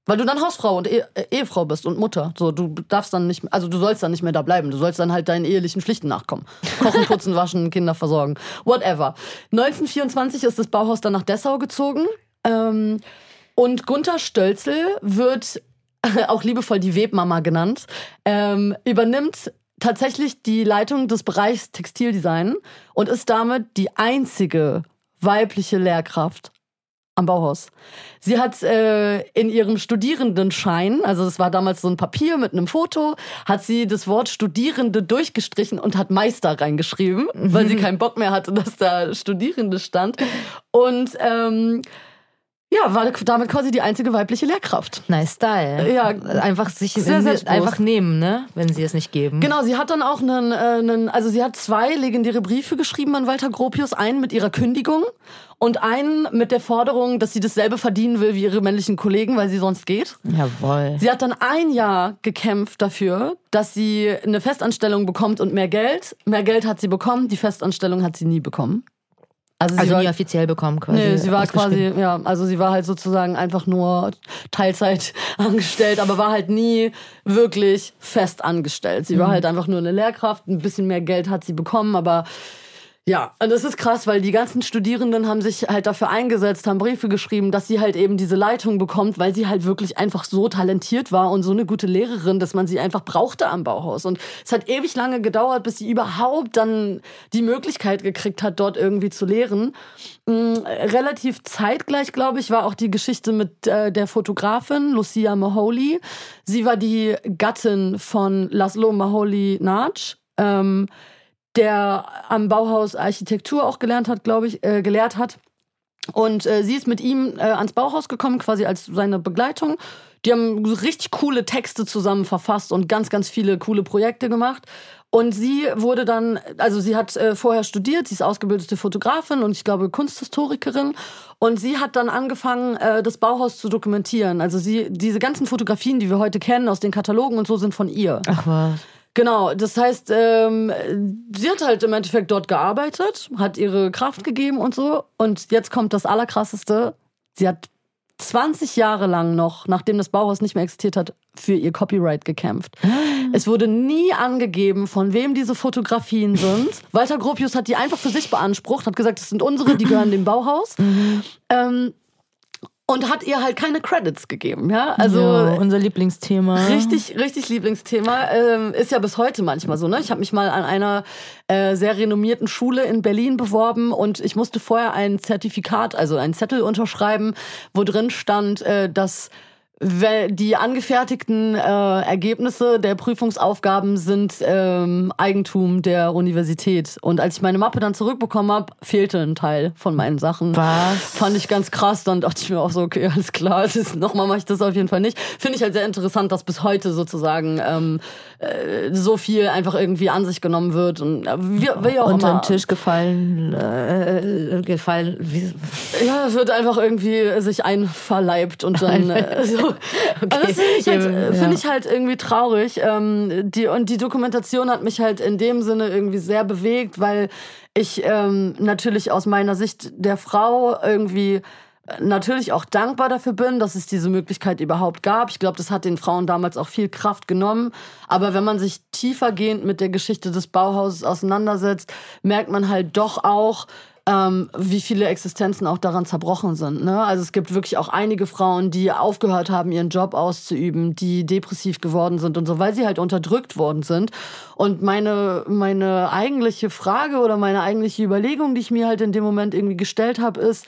Weil du dann Hausfrau und e äh, Ehefrau bist und Mutter. So, du darfst dann nicht, also du sollst dann nicht mehr da bleiben. Du sollst dann halt deinen ehelichen Pflichten nachkommen. Kochen, putzen, waschen, Kinder versorgen. Whatever. 1924 ist das Bauhaus dann nach Dessau gezogen. Ähm, und Gunther Stölzel wird auch liebevoll die Webmama genannt, ähm, übernimmt tatsächlich die Leitung des Bereichs Textildesign und ist damit die einzige weibliche Lehrkraft am Bauhaus. Sie hat äh, in ihrem Studierendenschein, also es war damals so ein Papier mit einem Foto, hat sie das Wort Studierende durchgestrichen und hat Meister reingeschrieben, mhm. weil sie keinen Bock mehr hatte, dass da Studierende stand. Und ähm, ja, war damit quasi die einzige weibliche Lehrkraft. Nice style. Ja, einfach sich sehr, sehr einfach nehmen, ne, wenn sie es nicht geben. Genau, sie hat dann auch einen, äh, einen, also sie hat zwei legendäre Briefe geschrieben an Walter Gropius, einen mit ihrer Kündigung und einen mit der Forderung, dass sie dasselbe verdienen will wie ihre männlichen Kollegen, weil sie sonst geht. Jawohl. Sie hat dann ein Jahr gekämpft dafür, dass sie eine Festanstellung bekommt und mehr Geld. Mehr Geld hat sie bekommen, die Festanstellung hat sie nie bekommen. Also, also nie war, offiziell bekommen quasi. Nee, sie war quasi, ja, also sie war halt sozusagen einfach nur Teilzeit angestellt, aber war halt nie wirklich fest angestellt. Sie mhm. war halt einfach nur eine Lehrkraft, ein bisschen mehr Geld hat sie bekommen, aber ja, und das ist krass, weil die ganzen Studierenden haben sich halt dafür eingesetzt, haben Briefe geschrieben, dass sie halt eben diese Leitung bekommt, weil sie halt wirklich einfach so talentiert war und so eine gute Lehrerin, dass man sie einfach brauchte am Bauhaus. Und es hat ewig lange gedauert, bis sie überhaupt dann die Möglichkeit gekriegt hat, dort irgendwie zu lehren. Mhm, relativ zeitgleich, glaube ich, war auch die Geschichte mit äh, der Fotografin Lucia Maholi. Sie war die Gattin von Laszlo Maholi Nagy. Der am Bauhaus Architektur auch gelernt hat, glaube ich, äh, gelehrt hat. Und äh, sie ist mit ihm äh, ans Bauhaus gekommen, quasi als seine Begleitung. Die haben richtig coole Texte zusammen verfasst und ganz, ganz viele coole Projekte gemacht. Und sie wurde dann, also sie hat äh, vorher studiert, sie ist ausgebildete Fotografin und ich glaube Kunsthistorikerin. Und sie hat dann angefangen, äh, das Bauhaus zu dokumentieren. Also sie, diese ganzen Fotografien, die wir heute kennen aus den Katalogen und so, sind von ihr. Ach was. Genau, das heißt, ähm, sie hat halt im Endeffekt dort gearbeitet, hat ihre Kraft gegeben und so. Und jetzt kommt das Allerkrasseste. Sie hat 20 Jahre lang noch, nachdem das Bauhaus nicht mehr existiert hat, für ihr Copyright gekämpft. Ah. Es wurde nie angegeben, von wem diese Fotografien sind. Walter Gropius hat die einfach für sich beansprucht, hat gesagt, das sind unsere, die gehören dem Bauhaus. Mhm. Ähm, und hat ihr halt keine Credits gegeben, ja. Also ja, unser Lieblingsthema. Richtig, richtig Lieblingsthema. Ähm, ist ja bis heute manchmal so, ne? Ich habe mich mal an einer äh, sehr renommierten Schule in Berlin beworben und ich musste vorher ein Zertifikat, also einen Zettel unterschreiben, wo drin stand, äh, dass die angefertigten äh, Ergebnisse der Prüfungsaufgaben sind ähm, Eigentum der Universität. Und als ich meine Mappe dann zurückbekommen habe, fehlte ein Teil von meinen Sachen. Was? Fand ich ganz krass. Dann dachte ich mir auch so, okay, alles klar, nochmal mache ich das auf jeden Fall nicht. Finde ich halt sehr interessant, dass bis heute sozusagen ähm, äh, so viel einfach irgendwie an sich genommen wird. Und äh, wie, wie auch Unter den Tisch gefallen. Äh, gefallen. Wie? Ja, es wird einfach irgendwie sich einverleibt und dann äh, so okay. Also das finde ich, halt, find ich halt irgendwie traurig. Ähm, die, und die Dokumentation hat mich halt in dem Sinne irgendwie sehr bewegt, weil ich ähm, natürlich aus meiner Sicht der Frau irgendwie natürlich auch dankbar dafür bin, dass es diese Möglichkeit überhaupt gab. Ich glaube, das hat den Frauen damals auch viel Kraft genommen. Aber wenn man sich tiefergehend mit der Geschichte des Bauhauses auseinandersetzt, merkt man halt doch auch, ähm, wie viele Existenzen auch daran zerbrochen sind. Ne? Also es gibt wirklich auch einige Frauen, die aufgehört haben, ihren Job auszuüben, die depressiv geworden sind und so, weil sie halt unterdrückt worden sind. Und meine, meine eigentliche Frage oder meine eigentliche Überlegung, die ich mir halt in dem Moment irgendwie gestellt habe, ist,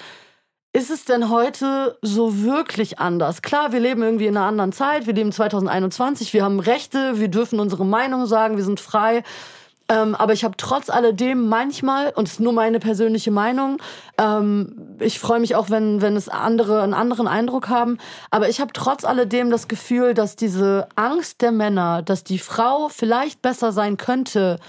ist es denn heute so wirklich anders? Klar, wir leben irgendwie in einer anderen Zeit, wir leben 2021, wir haben Rechte, wir dürfen unsere Meinung sagen, wir sind frei. Ähm, aber ich habe trotz alledem manchmal, und es ist nur meine persönliche Meinung, ähm, ich freue mich auch, wenn, wenn es andere einen anderen Eindruck haben, aber ich habe trotz alledem das Gefühl, dass diese Angst der Männer, dass die Frau vielleicht besser sein könnte,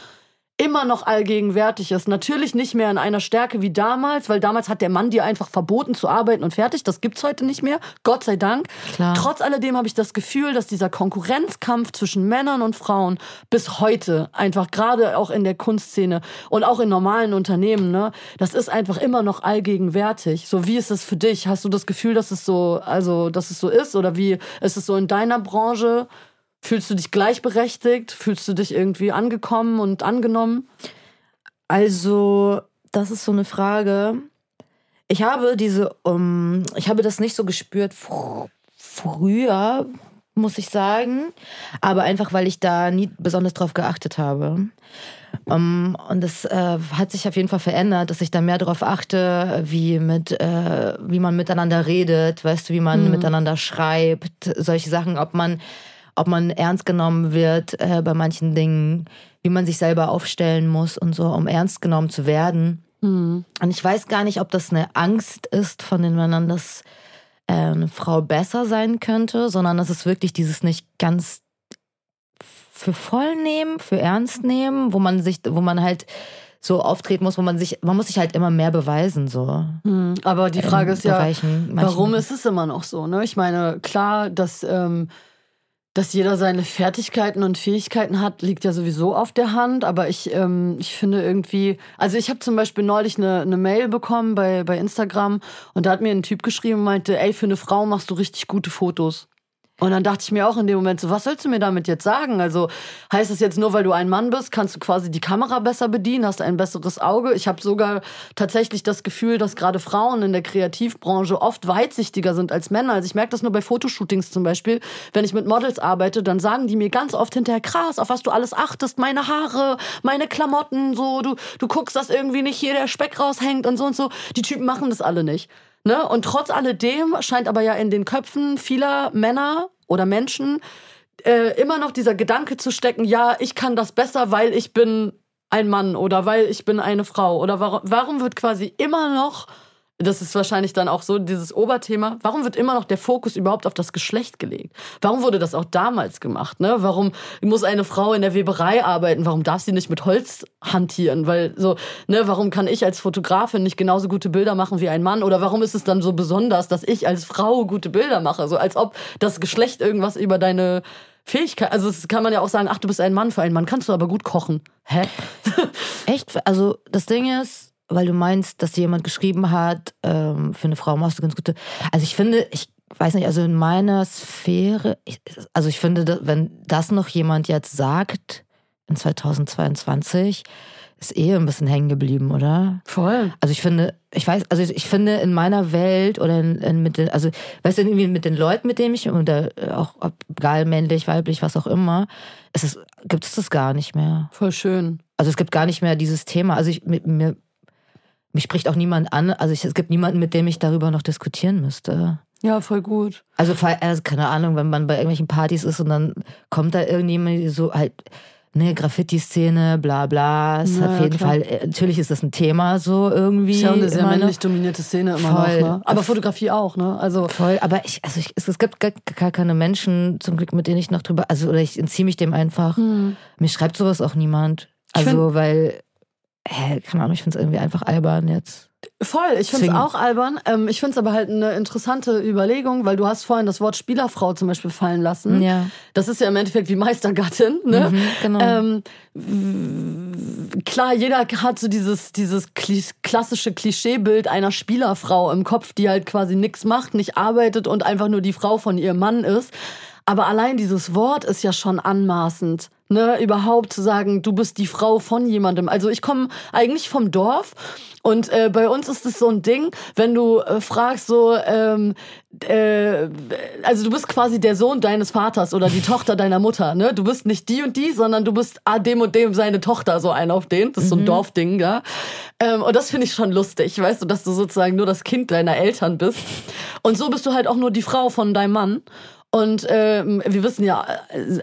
immer noch allgegenwärtig ist. Natürlich nicht mehr in einer Stärke wie damals, weil damals hat der Mann dir einfach verboten zu arbeiten und fertig. Das gibt's heute nicht mehr. Gott sei Dank. Klar. Trotz alledem habe ich das Gefühl, dass dieser Konkurrenzkampf zwischen Männern und Frauen bis heute einfach gerade auch in der Kunstszene und auch in normalen Unternehmen, ne, das ist einfach immer noch allgegenwärtig. So wie ist es für dich? Hast du das Gefühl, dass es so, also, dass es so ist oder wie ist es so in deiner Branche? Fühlst du dich gleichberechtigt? Fühlst du dich irgendwie angekommen und angenommen? Also, das ist so eine Frage. Ich habe diese, um, ich habe das nicht so gespürt fr früher, muss ich sagen, aber einfach, weil ich da nie besonders drauf geachtet habe. Um, und das äh, hat sich auf jeden Fall verändert, dass ich da mehr darauf achte, wie mit, äh, wie man miteinander redet, weißt du, wie man mhm. miteinander schreibt, solche Sachen, ob man ob man ernst genommen wird äh, bei manchen Dingen, wie man sich selber aufstellen muss und so, um ernst genommen zu werden. Mhm. Und ich weiß gar nicht, ob das eine Angst ist von den Männern, dass äh, eine Frau besser sein könnte, sondern dass es wirklich dieses nicht ganz für voll nehmen, für ernst nehmen, wo man sich, wo man halt so auftreten muss, wo man sich, man muss sich halt immer mehr beweisen, so. Hm, aber die Frage ist ja, warum ist es immer noch so, ne? Ich meine, klar, dass ähm, dass jeder seine Fertigkeiten und Fähigkeiten hat, liegt ja sowieso auf der Hand. Aber ich, ähm, ich finde irgendwie, also ich habe zum Beispiel neulich eine, eine Mail bekommen bei, bei Instagram und da hat mir ein Typ geschrieben und meinte, ey, für eine Frau machst du richtig gute Fotos. Und dann dachte ich mir auch in dem Moment so, was sollst du mir damit jetzt sagen? Also heißt das jetzt nur, weil du ein Mann bist, kannst du quasi die Kamera besser bedienen, hast ein besseres Auge? Ich habe sogar tatsächlich das Gefühl, dass gerade Frauen in der Kreativbranche oft weitsichtiger sind als Männer. Also ich merke das nur bei Fotoshootings zum Beispiel. Wenn ich mit Models arbeite, dann sagen die mir ganz oft hinterher, krass, auf was du alles achtest, meine Haare, meine Klamotten, so, du, du guckst, dass irgendwie nicht hier der Speck raushängt und so und so. Die Typen machen das alle nicht. Ne? Und trotz alledem scheint aber ja in den Köpfen vieler Männer oder Menschen äh, immer noch dieser Gedanke zu stecken, ja, ich kann das besser, weil ich bin ein Mann oder weil ich bin eine Frau. Oder warum, warum wird quasi immer noch das ist wahrscheinlich dann auch so dieses Oberthema. Warum wird immer noch der Fokus überhaupt auf das Geschlecht gelegt? Warum wurde das auch damals gemacht? Ne? Warum muss eine Frau in der Weberei arbeiten? Warum darf sie nicht mit Holz hantieren? Weil so, ne, warum kann ich als Fotografin nicht genauso gute Bilder machen wie ein Mann? Oder warum ist es dann so besonders, dass ich als Frau gute Bilder mache? So als ob das Geschlecht irgendwas über deine Fähigkeit, also das kann man ja auch sagen, ach, du bist ein Mann, für einen Mann kannst du aber gut kochen. Hä? Echt? Also das Ding ist, weil du meinst, dass dir jemand geschrieben hat, ähm, für eine Frau machst du ganz gute. Also ich finde, ich weiß nicht, also in meiner Sphäre, ich, also ich finde, wenn das noch jemand jetzt sagt, in 2022, ist eh ein bisschen hängen geblieben, oder? Voll. Also ich finde, ich weiß, also ich finde in meiner Welt oder in, in mit den, also weißt du, irgendwie mit den Leuten, mit denen ich, oder auch egal männlich, weiblich, was auch immer, es, gibt es das gar nicht mehr. Voll schön. Also es gibt gar nicht mehr dieses Thema. Also ich, mir, mich spricht auch niemand an. Also ich, es gibt niemanden, mit dem ich darüber noch diskutieren müsste. Ja, voll gut. Also, also keine Ahnung, wenn man bei irgendwelchen Partys ist und dann kommt da irgendjemand so halt ne, Graffiti-Szene, bla bla. Ist ja, auf jeden klar. Fall, äh, natürlich ist das ein Thema so irgendwie. Ist ja eine sehr männlich dominierte Szene immer voll. noch, ne? Aber Fotografie auch, ne? Also voll, aber ich, also ich, es, gibt gar, gar, keine Menschen zum Glück, mit denen ich noch drüber, also oder ich entziehe mich dem einfach. Hm. Mir schreibt sowas auch niemand. Also, weil hä, keine Ahnung, ich finde es irgendwie einfach albern jetzt. Voll, ich finde es auch albern. Ähm, ich finde es aber halt eine interessante Überlegung, weil du hast vorhin das Wort Spielerfrau zum Beispiel fallen lassen. Ja. Das ist ja im Endeffekt wie Meistergattin. Ne? Mhm, genau. Ähm, klar, jeder hat so dieses, dieses klassische Klischeebild einer Spielerfrau im Kopf, die halt quasi nichts macht, nicht arbeitet und einfach nur die Frau von ihrem Mann ist. Aber allein dieses Wort ist ja schon anmaßend. Ne, überhaupt zu sagen, du bist die Frau von jemandem. Also ich komme eigentlich vom Dorf und äh, bei uns ist es so ein Ding, wenn du äh, fragst so, ähm, äh, also du bist quasi der Sohn deines Vaters oder die Tochter deiner Mutter. Ne, du bist nicht die und die, sondern du bist ah, dem und dem seine Tochter, so ein auf den. Das ist so ein mhm. Dorfding, ja. Ähm, und das finde ich schon lustig, weißt du, dass du sozusagen nur das Kind deiner Eltern bist. Und so bist du halt auch nur die Frau von deinem Mann. Und ähm, wir wissen ja,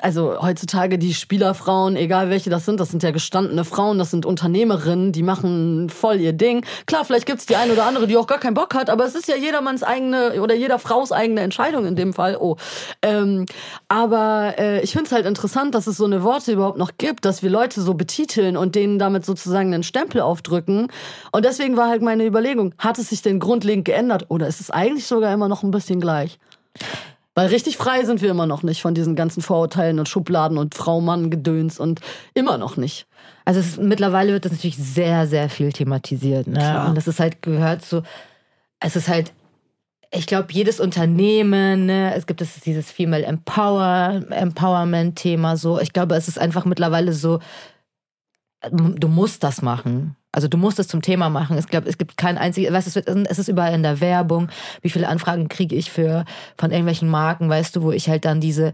also heutzutage die Spielerfrauen, egal welche das sind, das sind ja gestandene Frauen, das sind Unternehmerinnen, die machen voll ihr Ding. Klar, vielleicht gibt's die eine oder andere, die auch gar keinen Bock hat, aber es ist ja jedermanns eigene oder jeder Frau's eigene Entscheidung in dem Fall. Oh. Ähm, aber äh, ich finde es halt interessant, dass es so eine Worte überhaupt noch gibt, dass wir Leute so betiteln und denen damit sozusagen einen Stempel aufdrücken. Und deswegen war halt meine Überlegung, hat es sich denn grundlegend geändert oder ist es eigentlich sogar immer noch ein bisschen gleich? Weil richtig frei sind wir immer noch nicht von diesen ganzen Vorurteilen und Schubladen und Frau-Mann-Gedöns und immer noch nicht. Also es, mittlerweile wird das natürlich sehr, sehr viel thematisiert. Ne? Klar. Und das ist halt gehört so, es ist halt, ich glaube, jedes Unternehmen, ne, es gibt es dieses Female Empower, Empowerment-Thema so. Ich glaube, es ist einfach mittlerweile so, du musst das machen. Also du musst es zum Thema machen. Ich glaube, es gibt kein einziges, weißt, es, wird, es ist überall in der Werbung. Wie viele Anfragen kriege ich für von irgendwelchen Marken, weißt du, wo ich halt dann diese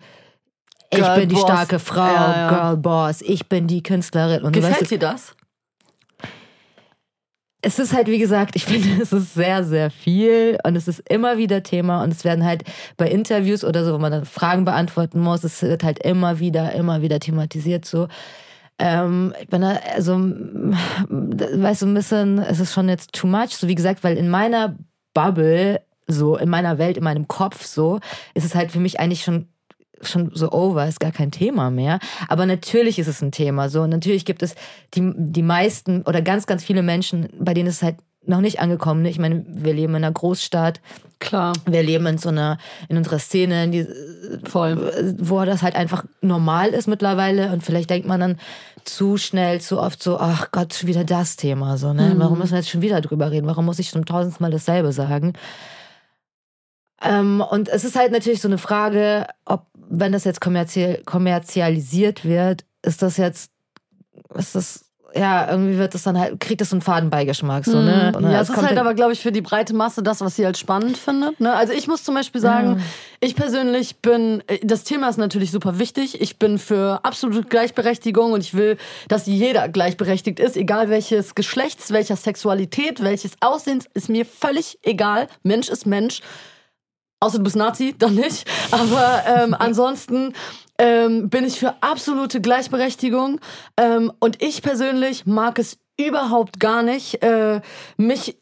ich Girl bin die Boss. starke Frau, ja, ja. Girl Boss, ich bin die Künstlerin. Und Gefällt weißt, dir das? Es ist halt, wie gesagt, ich finde, es ist sehr, sehr viel und es ist immer wieder Thema und es werden halt bei Interviews oder so, wo man dann Fragen beantworten muss, es wird halt immer wieder, immer wieder thematisiert so. Ähm, ich bin da, also, weißt du, ein bisschen, es ist schon jetzt too much, so wie gesagt, weil in meiner Bubble, so in meiner Welt, in meinem Kopf, so, ist es halt für mich eigentlich schon schon so over, ist gar kein Thema mehr. Aber natürlich ist es ein Thema. So, und natürlich gibt es die, die meisten oder ganz, ganz viele Menschen, bei denen es halt noch nicht angekommen. Ne? Ich meine, wir leben in einer Großstadt. Klar. Wir leben in so einer, in unserer Szene, in die, Voll. wo das halt einfach normal ist mittlerweile. Und vielleicht denkt man dann zu schnell, zu oft so, ach Gott, schon wieder das Thema. So, ne? Mhm. Warum müssen wir jetzt schon wieder drüber reden? Warum muss ich zum tausendsten Mal dasselbe sagen? Ähm, und es ist halt natürlich so eine Frage, ob, wenn das jetzt kommerziell, kommerzialisiert wird, ist das jetzt, ist das ja, irgendwie wird das dann halt, kriegt das so einen Fadenbeigeschmack. So, ne? Und ja, es ist halt aber, glaube ich, für die breite Masse das, was sie halt spannend findet. Ne? Also ich muss zum Beispiel sagen, ja. ich persönlich bin, äh, das Thema ist natürlich super wichtig. Ich bin für absolute Gleichberechtigung und ich will, dass jeder gleichberechtigt ist, egal welches Geschlechts, welcher Sexualität, welches Aussehens, ist mir völlig egal. Mensch ist Mensch. Außer du bist Nazi, dann nicht. Aber ähm, ansonsten ähm, bin ich für absolute Gleichberechtigung. Ähm, und ich persönlich mag es überhaupt gar nicht, äh, mich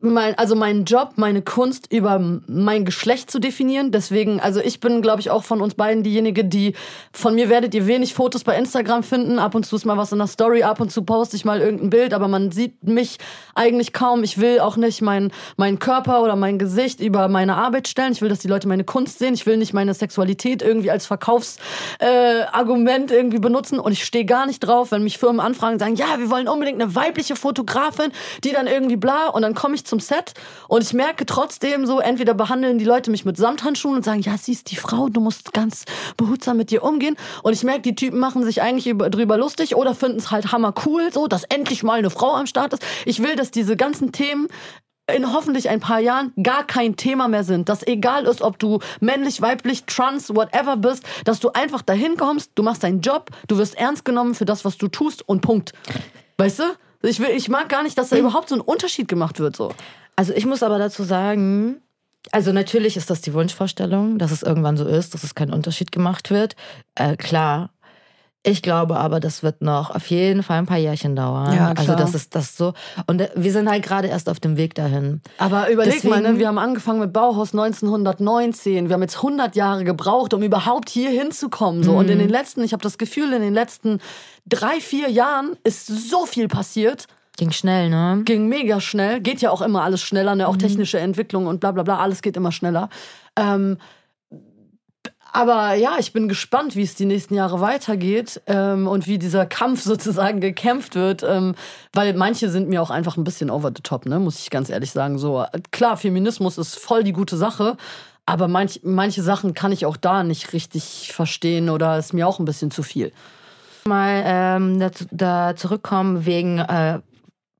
mein, also meinen Job, meine Kunst über mein Geschlecht zu definieren. Deswegen, also ich bin, glaube ich, auch von uns beiden diejenige, die von mir werdet ihr wenig Fotos bei Instagram finden. Ab und zu ist mal was in der Story, ab und zu poste ich mal irgendein Bild, aber man sieht mich eigentlich kaum. Ich will auch nicht meinen mein Körper oder mein Gesicht über meine Arbeit stellen. Ich will, dass die Leute meine Kunst sehen. Ich will nicht meine Sexualität irgendwie als Verkaufsargument äh, irgendwie benutzen. Und ich stehe gar nicht drauf, wenn mich Firmen anfragen und sagen, ja, wir wollen unbedingt eine weibliche Fotografin, die dann irgendwie bla. Und dann komme ich zum Set und ich merke trotzdem so, entweder behandeln die Leute mich mit Samthandschuhen und sagen, ja, sie ist die Frau, du musst ganz behutsam mit dir umgehen. Und ich merke, die Typen machen sich eigentlich über, drüber lustig oder finden es halt hammer cool, so, dass endlich mal eine Frau am Start ist. Ich will, dass diese ganzen Themen in hoffentlich ein paar Jahren gar kein Thema mehr sind. Dass egal ist, ob du männlich, weiblich, trans, whatever bist, dass du einfach dahin kommst, du machst deinen Job, du wirst ernst genommen für das, was du tust und Punkt. Weißt du? Ich, will, ich mag gar nicht, dass da überhaupt so ein Unterschied gemacht wird. So. Also ich muss aber dazu sagen, also natürlich ist das die Wunschvorstellung, dass es irgendwann so ist, dass es kein Unterschied gemacht wird. Äh, klar. Ich glaube aber, das wird noch auf jeden Fall ein paar Jährchen dauern. Ja, also klar. Also das ist das so. Und äh, wir sind halt gerade erst auf dem Weg dahin. Aber überleg Deswegen, mal, ne? wir haben angefangen mit Bauhaus 1919. Wir haben jetzt 100 Jahre gebraucht, um überhaupt hier hinzukommen. So. Und in den letzten, ich habe das Gefühl, in den letzten drei, vier Jahren ist so viel passiert. Ging schnell, ne? Ging mega schnell. Geht ja auch immer alles schneller, ne? Auch mhm. technische Entwicklung und bla bla bla, alles geht immer schneller. Ähm, aber ja, ich bin gespannt, wie es die nächsten Jahre weitergeht ähm, und wie dieser Kampf sozusagen gekämpft wird, ähm, weil manche sind mir auch einfach ein bisschen over the top, ne, muss ich ganz ehrlich sagen. So klar, Feminismus ist voll die gute Sache, aber manch, manche Sachen kann ich auch da nicht richtig verstehen oder ist mir auch ein bisschen zu viel. Mal ähm, da, da zurückkommen wegen äh,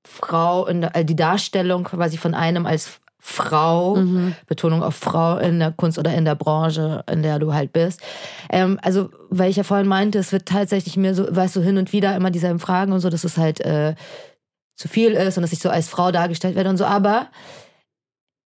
Frau, in der, äh, die Darstellung quasi von einem als Frau, mhm. Betonung auf Frau in der Kunst oder in der Branche, in der du halt bist. Ähm, also, weil ich ja vorhin meinte, es wird tatsächlich mir so, weißt du, hin und wieder immer dieselben Fragen und so, dass es halt äh, zu viel ist und dass ich so als Frau dargestellt werde und so. Aber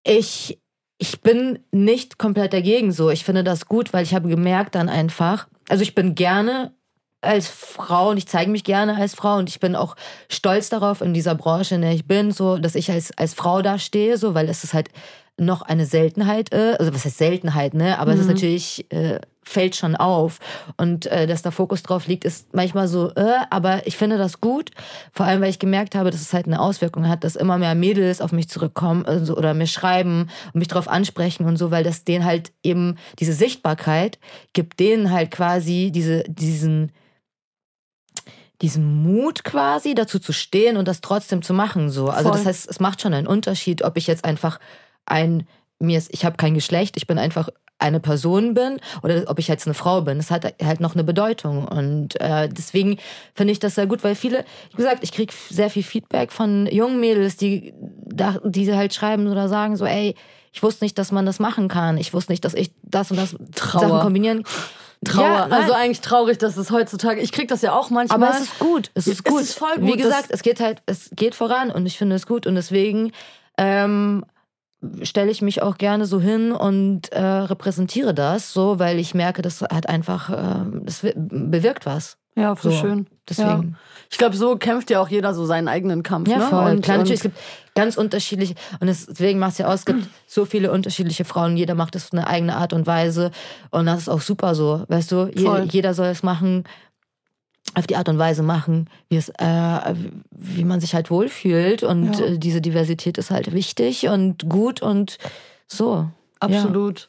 ich, ich bin nicht komplett dagegen so. Ich finde das gut, weil ich habe gemerkt dann einfach, also ich bin gerne als Frau und ich zeige mich gerne als Frau und ich bin auch stolz darauf in dieser Branche, in der ich bin, so dass ich als als Frau da stehe, so weil es ist halt noch eine Seltenheit, äh, also was heißt Seltenheit, ne? Aber mhm. es ist mhm. natürlich äh, fällt schon auf und äh, dass da Fokus drauf liegt, ist manchmal so, äh, aber ich finde das gut, vor allem weil ich gemerkt habe, dass es halt eine Auswirkung hat, dass immer mehr Mädels auf mich zurückkommen also, oder mir schreiben und mich darauf ansprechen und so, weil das denen halt eben diese Sichtbarkeit gibt, denen halt quasi diese diesen diesen Mut quasi dazu zu stehen und das trotzdem zu machen so. Also Voll. das heißt, es macht schon einen Unterschied, ob ich jetzt einfach ein mir ist, ich habe kein Geschlecht, ich bin einfach eine Person bin oder ob ich jetzt eine Frau bin. Das hat halt noch eine Bedeutung. Und äh, deswegen finde ich das sehr gut, weil viele, wie gesagt, ich kriege sehr viel Feedback von jungen Mädels, die, die halt schreiben oder sagen so, ey, ich wusste nicht, dass man das machen kann. Ich wusste nicht, dass ich das und das Trauer. Sachen kombinieren Trauer. Ja, also eigentlich traurig, dass es heutzutage. Ich krieg das ja auch manchmal. Aber es ist gut. Es ist gut. Es ist voll gut. Wie gesagt, es geht halt, es geht voran und ich finde es gut und deswegen ähm, stelle ich mich auch gerne so hin und äh, repräsentiere das so, weil ich merke, das hat einfach, äh, das bewirkt was. Ja, voll so. schön. Deswegen. Ja. Ich glaube, so kämpft ja auch jeder so seinen eigenen Kampf. Ja, ne? voll. Und, Klar, natürlich, es gibt ganz unterschiedliche, und deswegen macht es ja aus, es gibt so viele unterschiedliche Frauen, jeder macht es auf eine eigene Art und Weise. Und das ist auch super so, weißt du, je, jeder soll es machen, auf die Art und Weise machen, wie es, äh, wie man sich halt wohlfühlt. Und ja. äh, diese Diversität ist halt wichtig und gut und so. Absolut.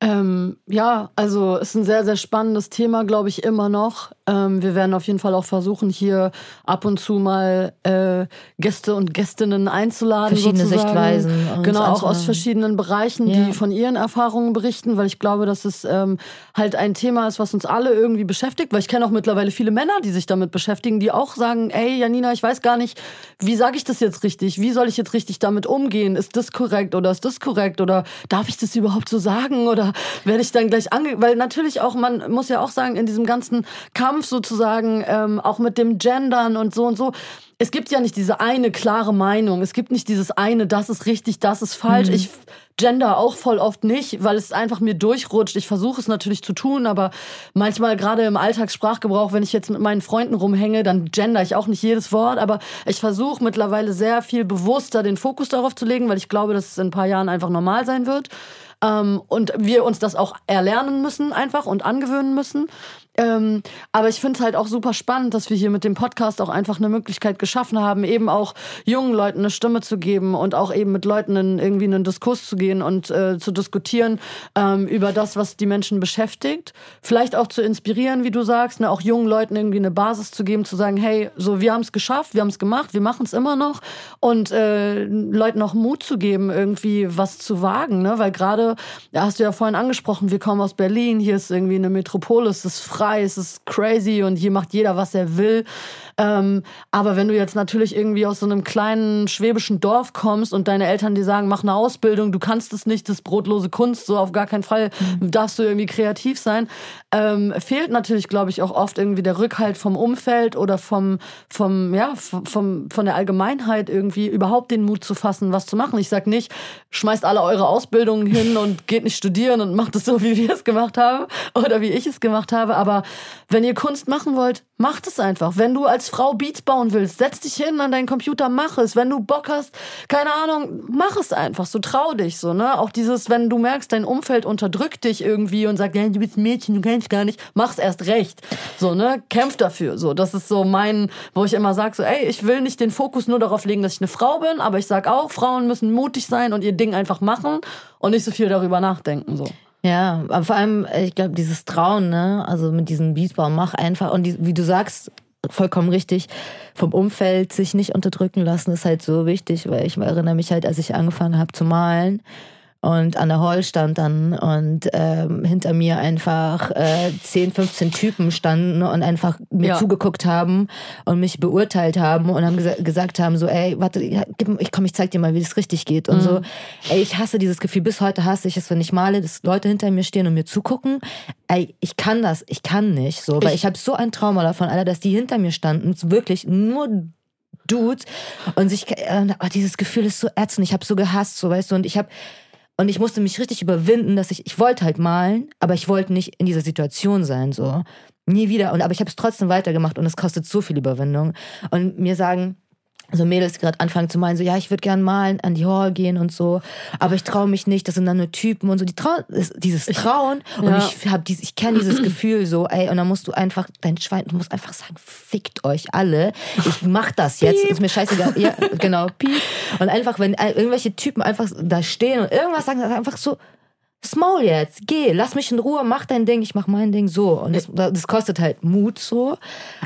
Ähm, ja, also ist ein sehr, sehr spannendes Thema, glaube ich, immer noch. Ähm, wir werden auf jeden Fall auch versuchen, hier ab und zu mal äh, Gäste und Gästinnen einzuladen. Verschiedene sozusagen. Sichtweisen. Genau, auch aus verschiedenen Bereichen, ja. die von ihren Erfahrungen berichten, weil ich glaube, dass es ähm, halt ein Thema ist, was uns alle irgendwie beschäftigt. Weil ich kenne auch mittlerweile viele Männer, die sich damit beschäftigen, die auch sagen, ey, Janina, ich weiß gar nicht, wie sage ich das jetzt richtig? Wie soll ich jetzt richtig damit umgehen? Ist das korrekt oder ist das korrekt? Oder darf ich das überhaupt so sagen? Oder werde ich dann gleich ange... Weil natürlich auch, man muss ja auch sagen, in diesem ganzen Kampf sozusagen, ähm, auch mit dem Gendern und so und so, es gibt ja nicht diese eine klare Meinung. Es gibt nicht dieses eine, das ist richtig, das ist falsch. Mhm. Ich gender auch voll oft nicht, weil es einfach mir durchrutscht. Ich versuche es natürlich zu tun, aber manchmal gerade im Alltagssprachgebrauch, wenn ich jetzt mit meinen Freunden rumhänge, dann gender ich auch nicht jedes Wort. Aber ich versuche mittlerweile sehr viel bewusster den Fokus darauf zu legen, weil ich glaube, dass es in ein paar Jahren einfach normal sein wird. Ähm, und wir uns das auch erlernen müssen einfach und angewöhnen müssen. Ähm, aber ich finde es halt auch super spannend, dass wir hier mit dem Podcast auch einfach eine Möglichkeit geschaffen haben, eben auch jungen Leuten eine Stimme zu geben und auch eben mit Leuten in irgendwie einen Diskurs zu gehen und äh, zu diskutieren ähm, über das, was die Menschen beschäftigt. Vielleicht auch zu inspirieren, wie du sagst, ne, auch jungen Leuten irgendwie eine Basis zu geben, zu sagen, hey, so wir haben es geschafft, wir haben es gemacht, wir machen es immer noch und äh, Leuten auch Mut zu geben, irgendwie was zu wagen, ne? weil gerade, ja, hast du ja vorhin angesprochen, wir kommen aus Berlin, hier ist irgendwie eine Metropole, es ist frei es ist crazy und hier macht jeder, was er will. Ähm, aber wenn du jetzt natürlich irgendwie aus so einem kleinen schwäbischen Dorf kommst und deine Eltern dir sagen, mach eine Ausbildung, du kannst es nicht, das ist brotlose Kunst, so auf gar keinen Fall mhm. darfst du irgendwie kreativ sein, ähm, fehlt natürlich, glaube ich, auch oft irgendwie der Rückhalt vom Umfeld oder vom, vom, ja, vom, von der Allgemeinheit irgendwie überhaupt den Mut zu fassen, was zu machen. Ich sag nicht, schmeißt alle eure Ausbildungen hin und geht nicht studieren und macht es so, wie wir es gemacht haben oder wie ich es gemacht habe, aber wenn ihr Kunst machen wollt, macht es einfach. Wenn du als Frau Beats bauen willst, setz dich hin an deinen Computer, mach es. Wenn du Bock hast, keine Ahnung, mach es einfach. So trau dich so, ne? Auch dieses, wenn du merkst, dein Umfeld unterdrückt dich irgendwie und sagt, ja, du bist ein Mädchen, du kennst gar nicht, mach's erst recht. So, ne? Kämpf dafür. So, das ist so mein, wo ich immer sage, so, ey, ich will nicht den Fokus nur darauf legen, dass ich eine Frau bin, aber ich sag auch, Frauen müssen mutig sein und ihr Ding einfach machen und nicht so viel darüber nachdenken. So. Ja, aber vor allem, ich glaube, dieses Trauen, ne, also mit diesem Beatbau, mach einfach und die, wie du sagst, vollkommen richtig, vom Umfeld sich nicht unterdrücken lassen, ist halt so wichtig, weil ich erinnere mich halt, als ich angefangen habe zu malen, und an der Hall stand dann und ähm, hinter mir einfach äh, 10, 15 Typen standen und einfach mir ja. zugeguckt haben und mich beurteilt haben und haben gesa gesagt haben so, ey, warte, ich komm, ich zeig dir mal, wie das richtig geht und mhm. so. Ey, ich hasse dieses Gefühl, bis heute hasse ich es, wenn ich male, dass Leute hinter mir stehen und mir zugucken. Ey, ich kann das, ich kann nicht so, weil ich, ich habe so ein Trauma davon, Alter, dass die hinter mir standen, wirklich nur Dudes und sich, äh, oh, dieses Gefühl ist so ätzend, ich habe so gehasst, so, weißt du, und ich habe und ich musste mich richtig überwinden, dass ich, ich wollte halt malen, aber ich wollte nicht in dieser Situation sein, so. Nie wieder. Und, aber ich habe es trotzdem weitergemacht und es kostet so viel Überwindung. Und mir sagen, so Mädels, die gerade anfangen zu malen, so ja, ich würde gern malen, an die Hall gehen und so, aber ich traue mich nicht, das sind dann nur Typen und so, die trauen, dieses Trauen und ja. ich habe dieses, ich kenne dieses Gefühl so, ey, und dann musst du einfach, dein Schwein, du musst einfach sagen, fickt euch alle, ich mach das jetzt, piep. ist mir scheißegal, ja, genau, piep. Und einfach, wenn irgendwelche Typen einfach da stehen und irgendwas sagen, einfach so, Small jetzt, geh, lass mich in Ruhe, mach dein Ding, ich mach mein Ding so. Und das, das kostet halt Mut so,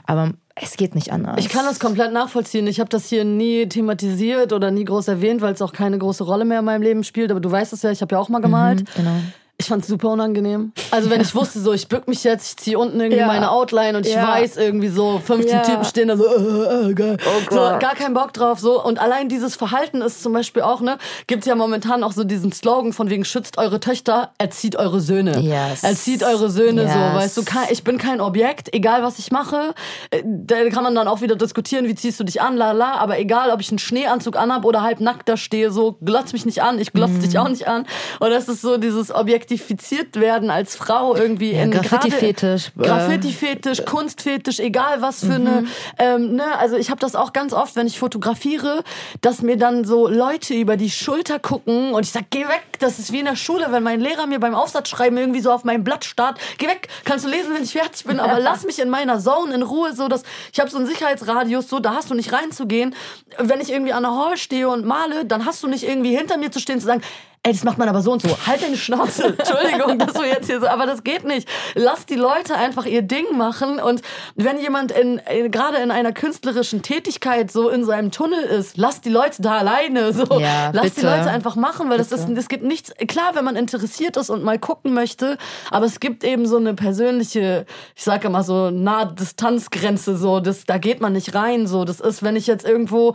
aber es geht nicht anders. Ich kann das komplett nachvollziehen. Ich habe das hier nie thematisiert oder nie groß erwähnt, weil es auch keine große Rolle mehr in meinem Leben spielt. Aber du weißt es ja, ich habe ja auch mal gemalt. Mhm, genau. Ich fand es super unangenehm. Also wenn ja. ich wusste, so ich bück mich jetzt, ich ziehe unten irgendwie ja. meine Outline und ich ja. weiß irgendwie so, 15 Typen stehen da so, äh, äh, geil. Oh so, gar keinen Bock drauf. so Und allein dieses Verhalten ist zum Beispiel auch, ne, gibt ja momentan auch so diesen Slogan von wegen, schützt eure Töchter, erzieht eure Söhne. Yes. Erzieht eure Söhne yes. so, weißt du, ich bin kein Objekt, egal was ich mache. Äh, da kann man dann auch wieder diskutieren, wie ziehst du dich an, la la, aber egal, ob ich einen Schneeanzug anhab oder halb nackt da stehe, so, glotz mich nicht an, ich glotz mhm. dich auch nicht an. Und das ist so dieses Objekt objektifiziert werden als Frau irgendwie ja, in Graffiti-Fetisch. Äh, Graffiti-Fetisch, Kunstfetisch, egal was für mhm. eine, ähm, ne, also ich habe das auch ganz oft, wenn ich fotografiere, dass mir dann so Leute über die Schulter gucken und ich sag, geh weg, das ist wie in der Schule, wenn mein Lehrer mir beim Aufsatzschreiben irgendwie so auf mein Blatt starrt, geh weg, kannst du lesen, wenn ich fertig bin, aber lass mich in meiner Zone in Ruhe, so dass ich habe so einen Sicherheitsradius, so da hast du nicht reinzugehen. Wenn ich irgendwie an der Hall stehe und male, dann hast du nicht irgendwie hinter mir zu stehen zu sagen, ey, das macht man aber so und so. Halt deine Schnauze. Entschuldigung, dass du jetzt hier so, aber das geht nicht. Lass die Leute einfach ihr Ding machen und wenn jemand in, in gerade in einer künstlerischen Tätigkeit so in seinem Tunnel ist, lass die Leute da alleine, so. Ja, lass bitte. die Leute einfach machen, weil bitte. das ist, es gibt nichts, klar, wenn man interessiert ist und mal gucken möchte, aber es gibt eben so eine persönliche, ich sage immer so, nahe Distanzgrenze, so, das, da geht man nicht rein, so. Das ist, wenn ich jetzt irgendwo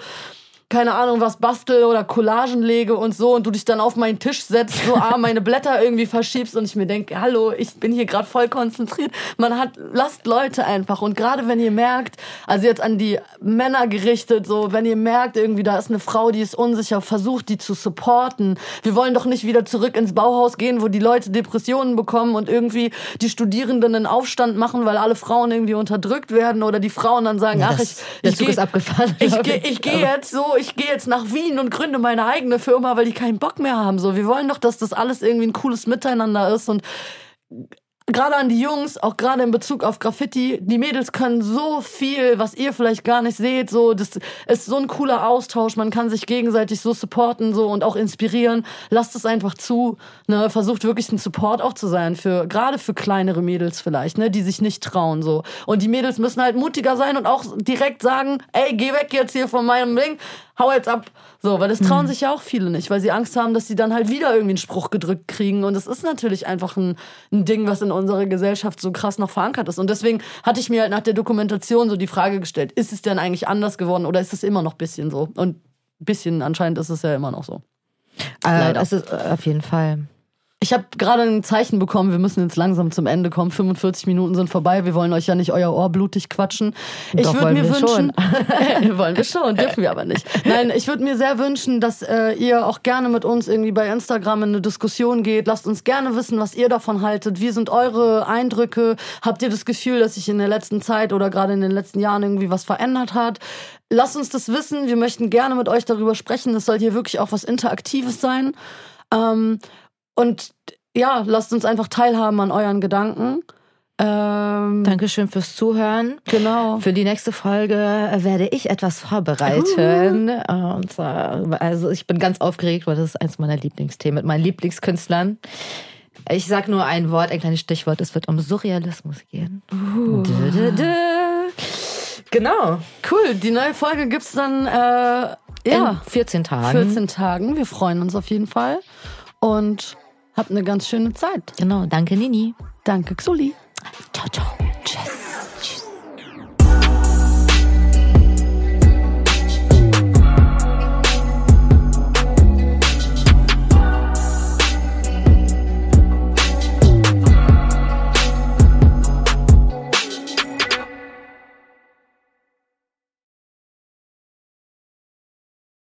keine Ahnung, was bastel oder Collagen lege und so und du dich dann auf meinen Tisch setzt, so ah, meine Blätter irgendwie verschiebst und ich mir denke, hallo, ich bin hier gerade voll konzentriert. Man hat, lasst Leute einfach und gerade wenn ihr merkt, also jetzt an die Männer gerichtet, so wenn ihr merkt irgendwie, da ist eine Frau, die ist unsicher, versucht die zu supporten. Wir wollen doch nicht wieder zurück ins Bauhaus gehen, wo die Leute Depressionen bekommen und irgendwie die Studierenden einen Aufstand machen, weil alle Frauen irgendwie unterdrückt werden oder die Frauen dann sagen, ja, ach, ich, ich, ich, geh, gehe jetzt so, ich gehe jetzt nach Wien und gründe meine eigene Firma, weil die keinen Bock mehr haben. So, wir wollen doch, dass das alles irgendwie ein cooles Miteinander ist und gerade an die Jungs, auch gerade in Bezug auf Graffiti, die Mädels können so viel, was ihr vielleicht gar nicht seht, so, das ist so ein cooler Austausch, man kann sich gegenseitig so supporten, so, und auch inspirieren. Lasst es einfach zu, ne, versucht wirklich ein Support auch zu sein für, gerade für kleinere Mädels vielleicht, ne, die sich nicht trauen, so. Und die Mädels müssen halt mutiger sein und auch direkt sagen, ey, geh weg jetzt hier von meinem Ding, hau jetzt ab. So, weil das trauen mhm. sich ja auch viele nicht, weil sie Angst haben, dass sie dann halt wieder irgendwie einen Spruch gedrückt kriegen. Und das ist natürlich einfach ein, ein Ding, was in unserer Gesellschaft so krass noch verankert ist. Und deswegen hatte ich mir halt nach der Dokumentation so die Frage gestellt, ist es denn eigentlich anders geworden oder ist es immer noch ein bisschen so? Und ein bisschen anscheinend ist es ja immer noch so. Äh, Leider. Es ist äh, auf jeden Fall. Ich habe gerade ein Zeichen bekommen, wir müssen jetzt langsam zum Ende kommen. 45 Minuten sind vorbei. Wir wollen euch ja nicht euer Ohr blutig quatschen. Ich würde mir wünschen, wollen wir schon, dürfen wir aber nicht. Nein, ich würde mir sehr wünschen, dass äh, ihr auch gerne mit uns irgendwie bei Instagram in eine Diskussion geht. Lasst uns gerne wissen, was ihr davon haltet. Wie sind eure Eindrücke? Habt ihr das Gefühl, dass sich in der letzten Zeit oder gerade in den letzten Jahren irgendwie was verändert hat? Lasst uns das wissen. Wir möchten gerne mit euch darüber sprechen. Es soll hier wirklich auch was Interaktives sein. Ähm, und ja, lasst uns einfach teilhaben an euren Gedanken. Ähm, Dankeschön fürs Zuhören. Genau. Für die nächste Folge werde ich etwas vorbereiten. Uh. Und also ich bin ganz aufgeregt, weil das ist eins meiner Lieblingsthemen mit meinen Lieblingskünstlern. Ich sag nur ein Wort, ein kleines Stichwort. Es wird um Surrealismus gehen. Uh. Dö, dö, dö. Genau. Cool. Die neue Folge gibt's dann äh, ja. in 14 Tagen. 14 Tagen. Wir freuen uns auf jeden Fall. Und Habt eine ganz schöne Zeit. Genau. Danke, Nini. Danke, Xuli. Ciao, ciao. Tschüss.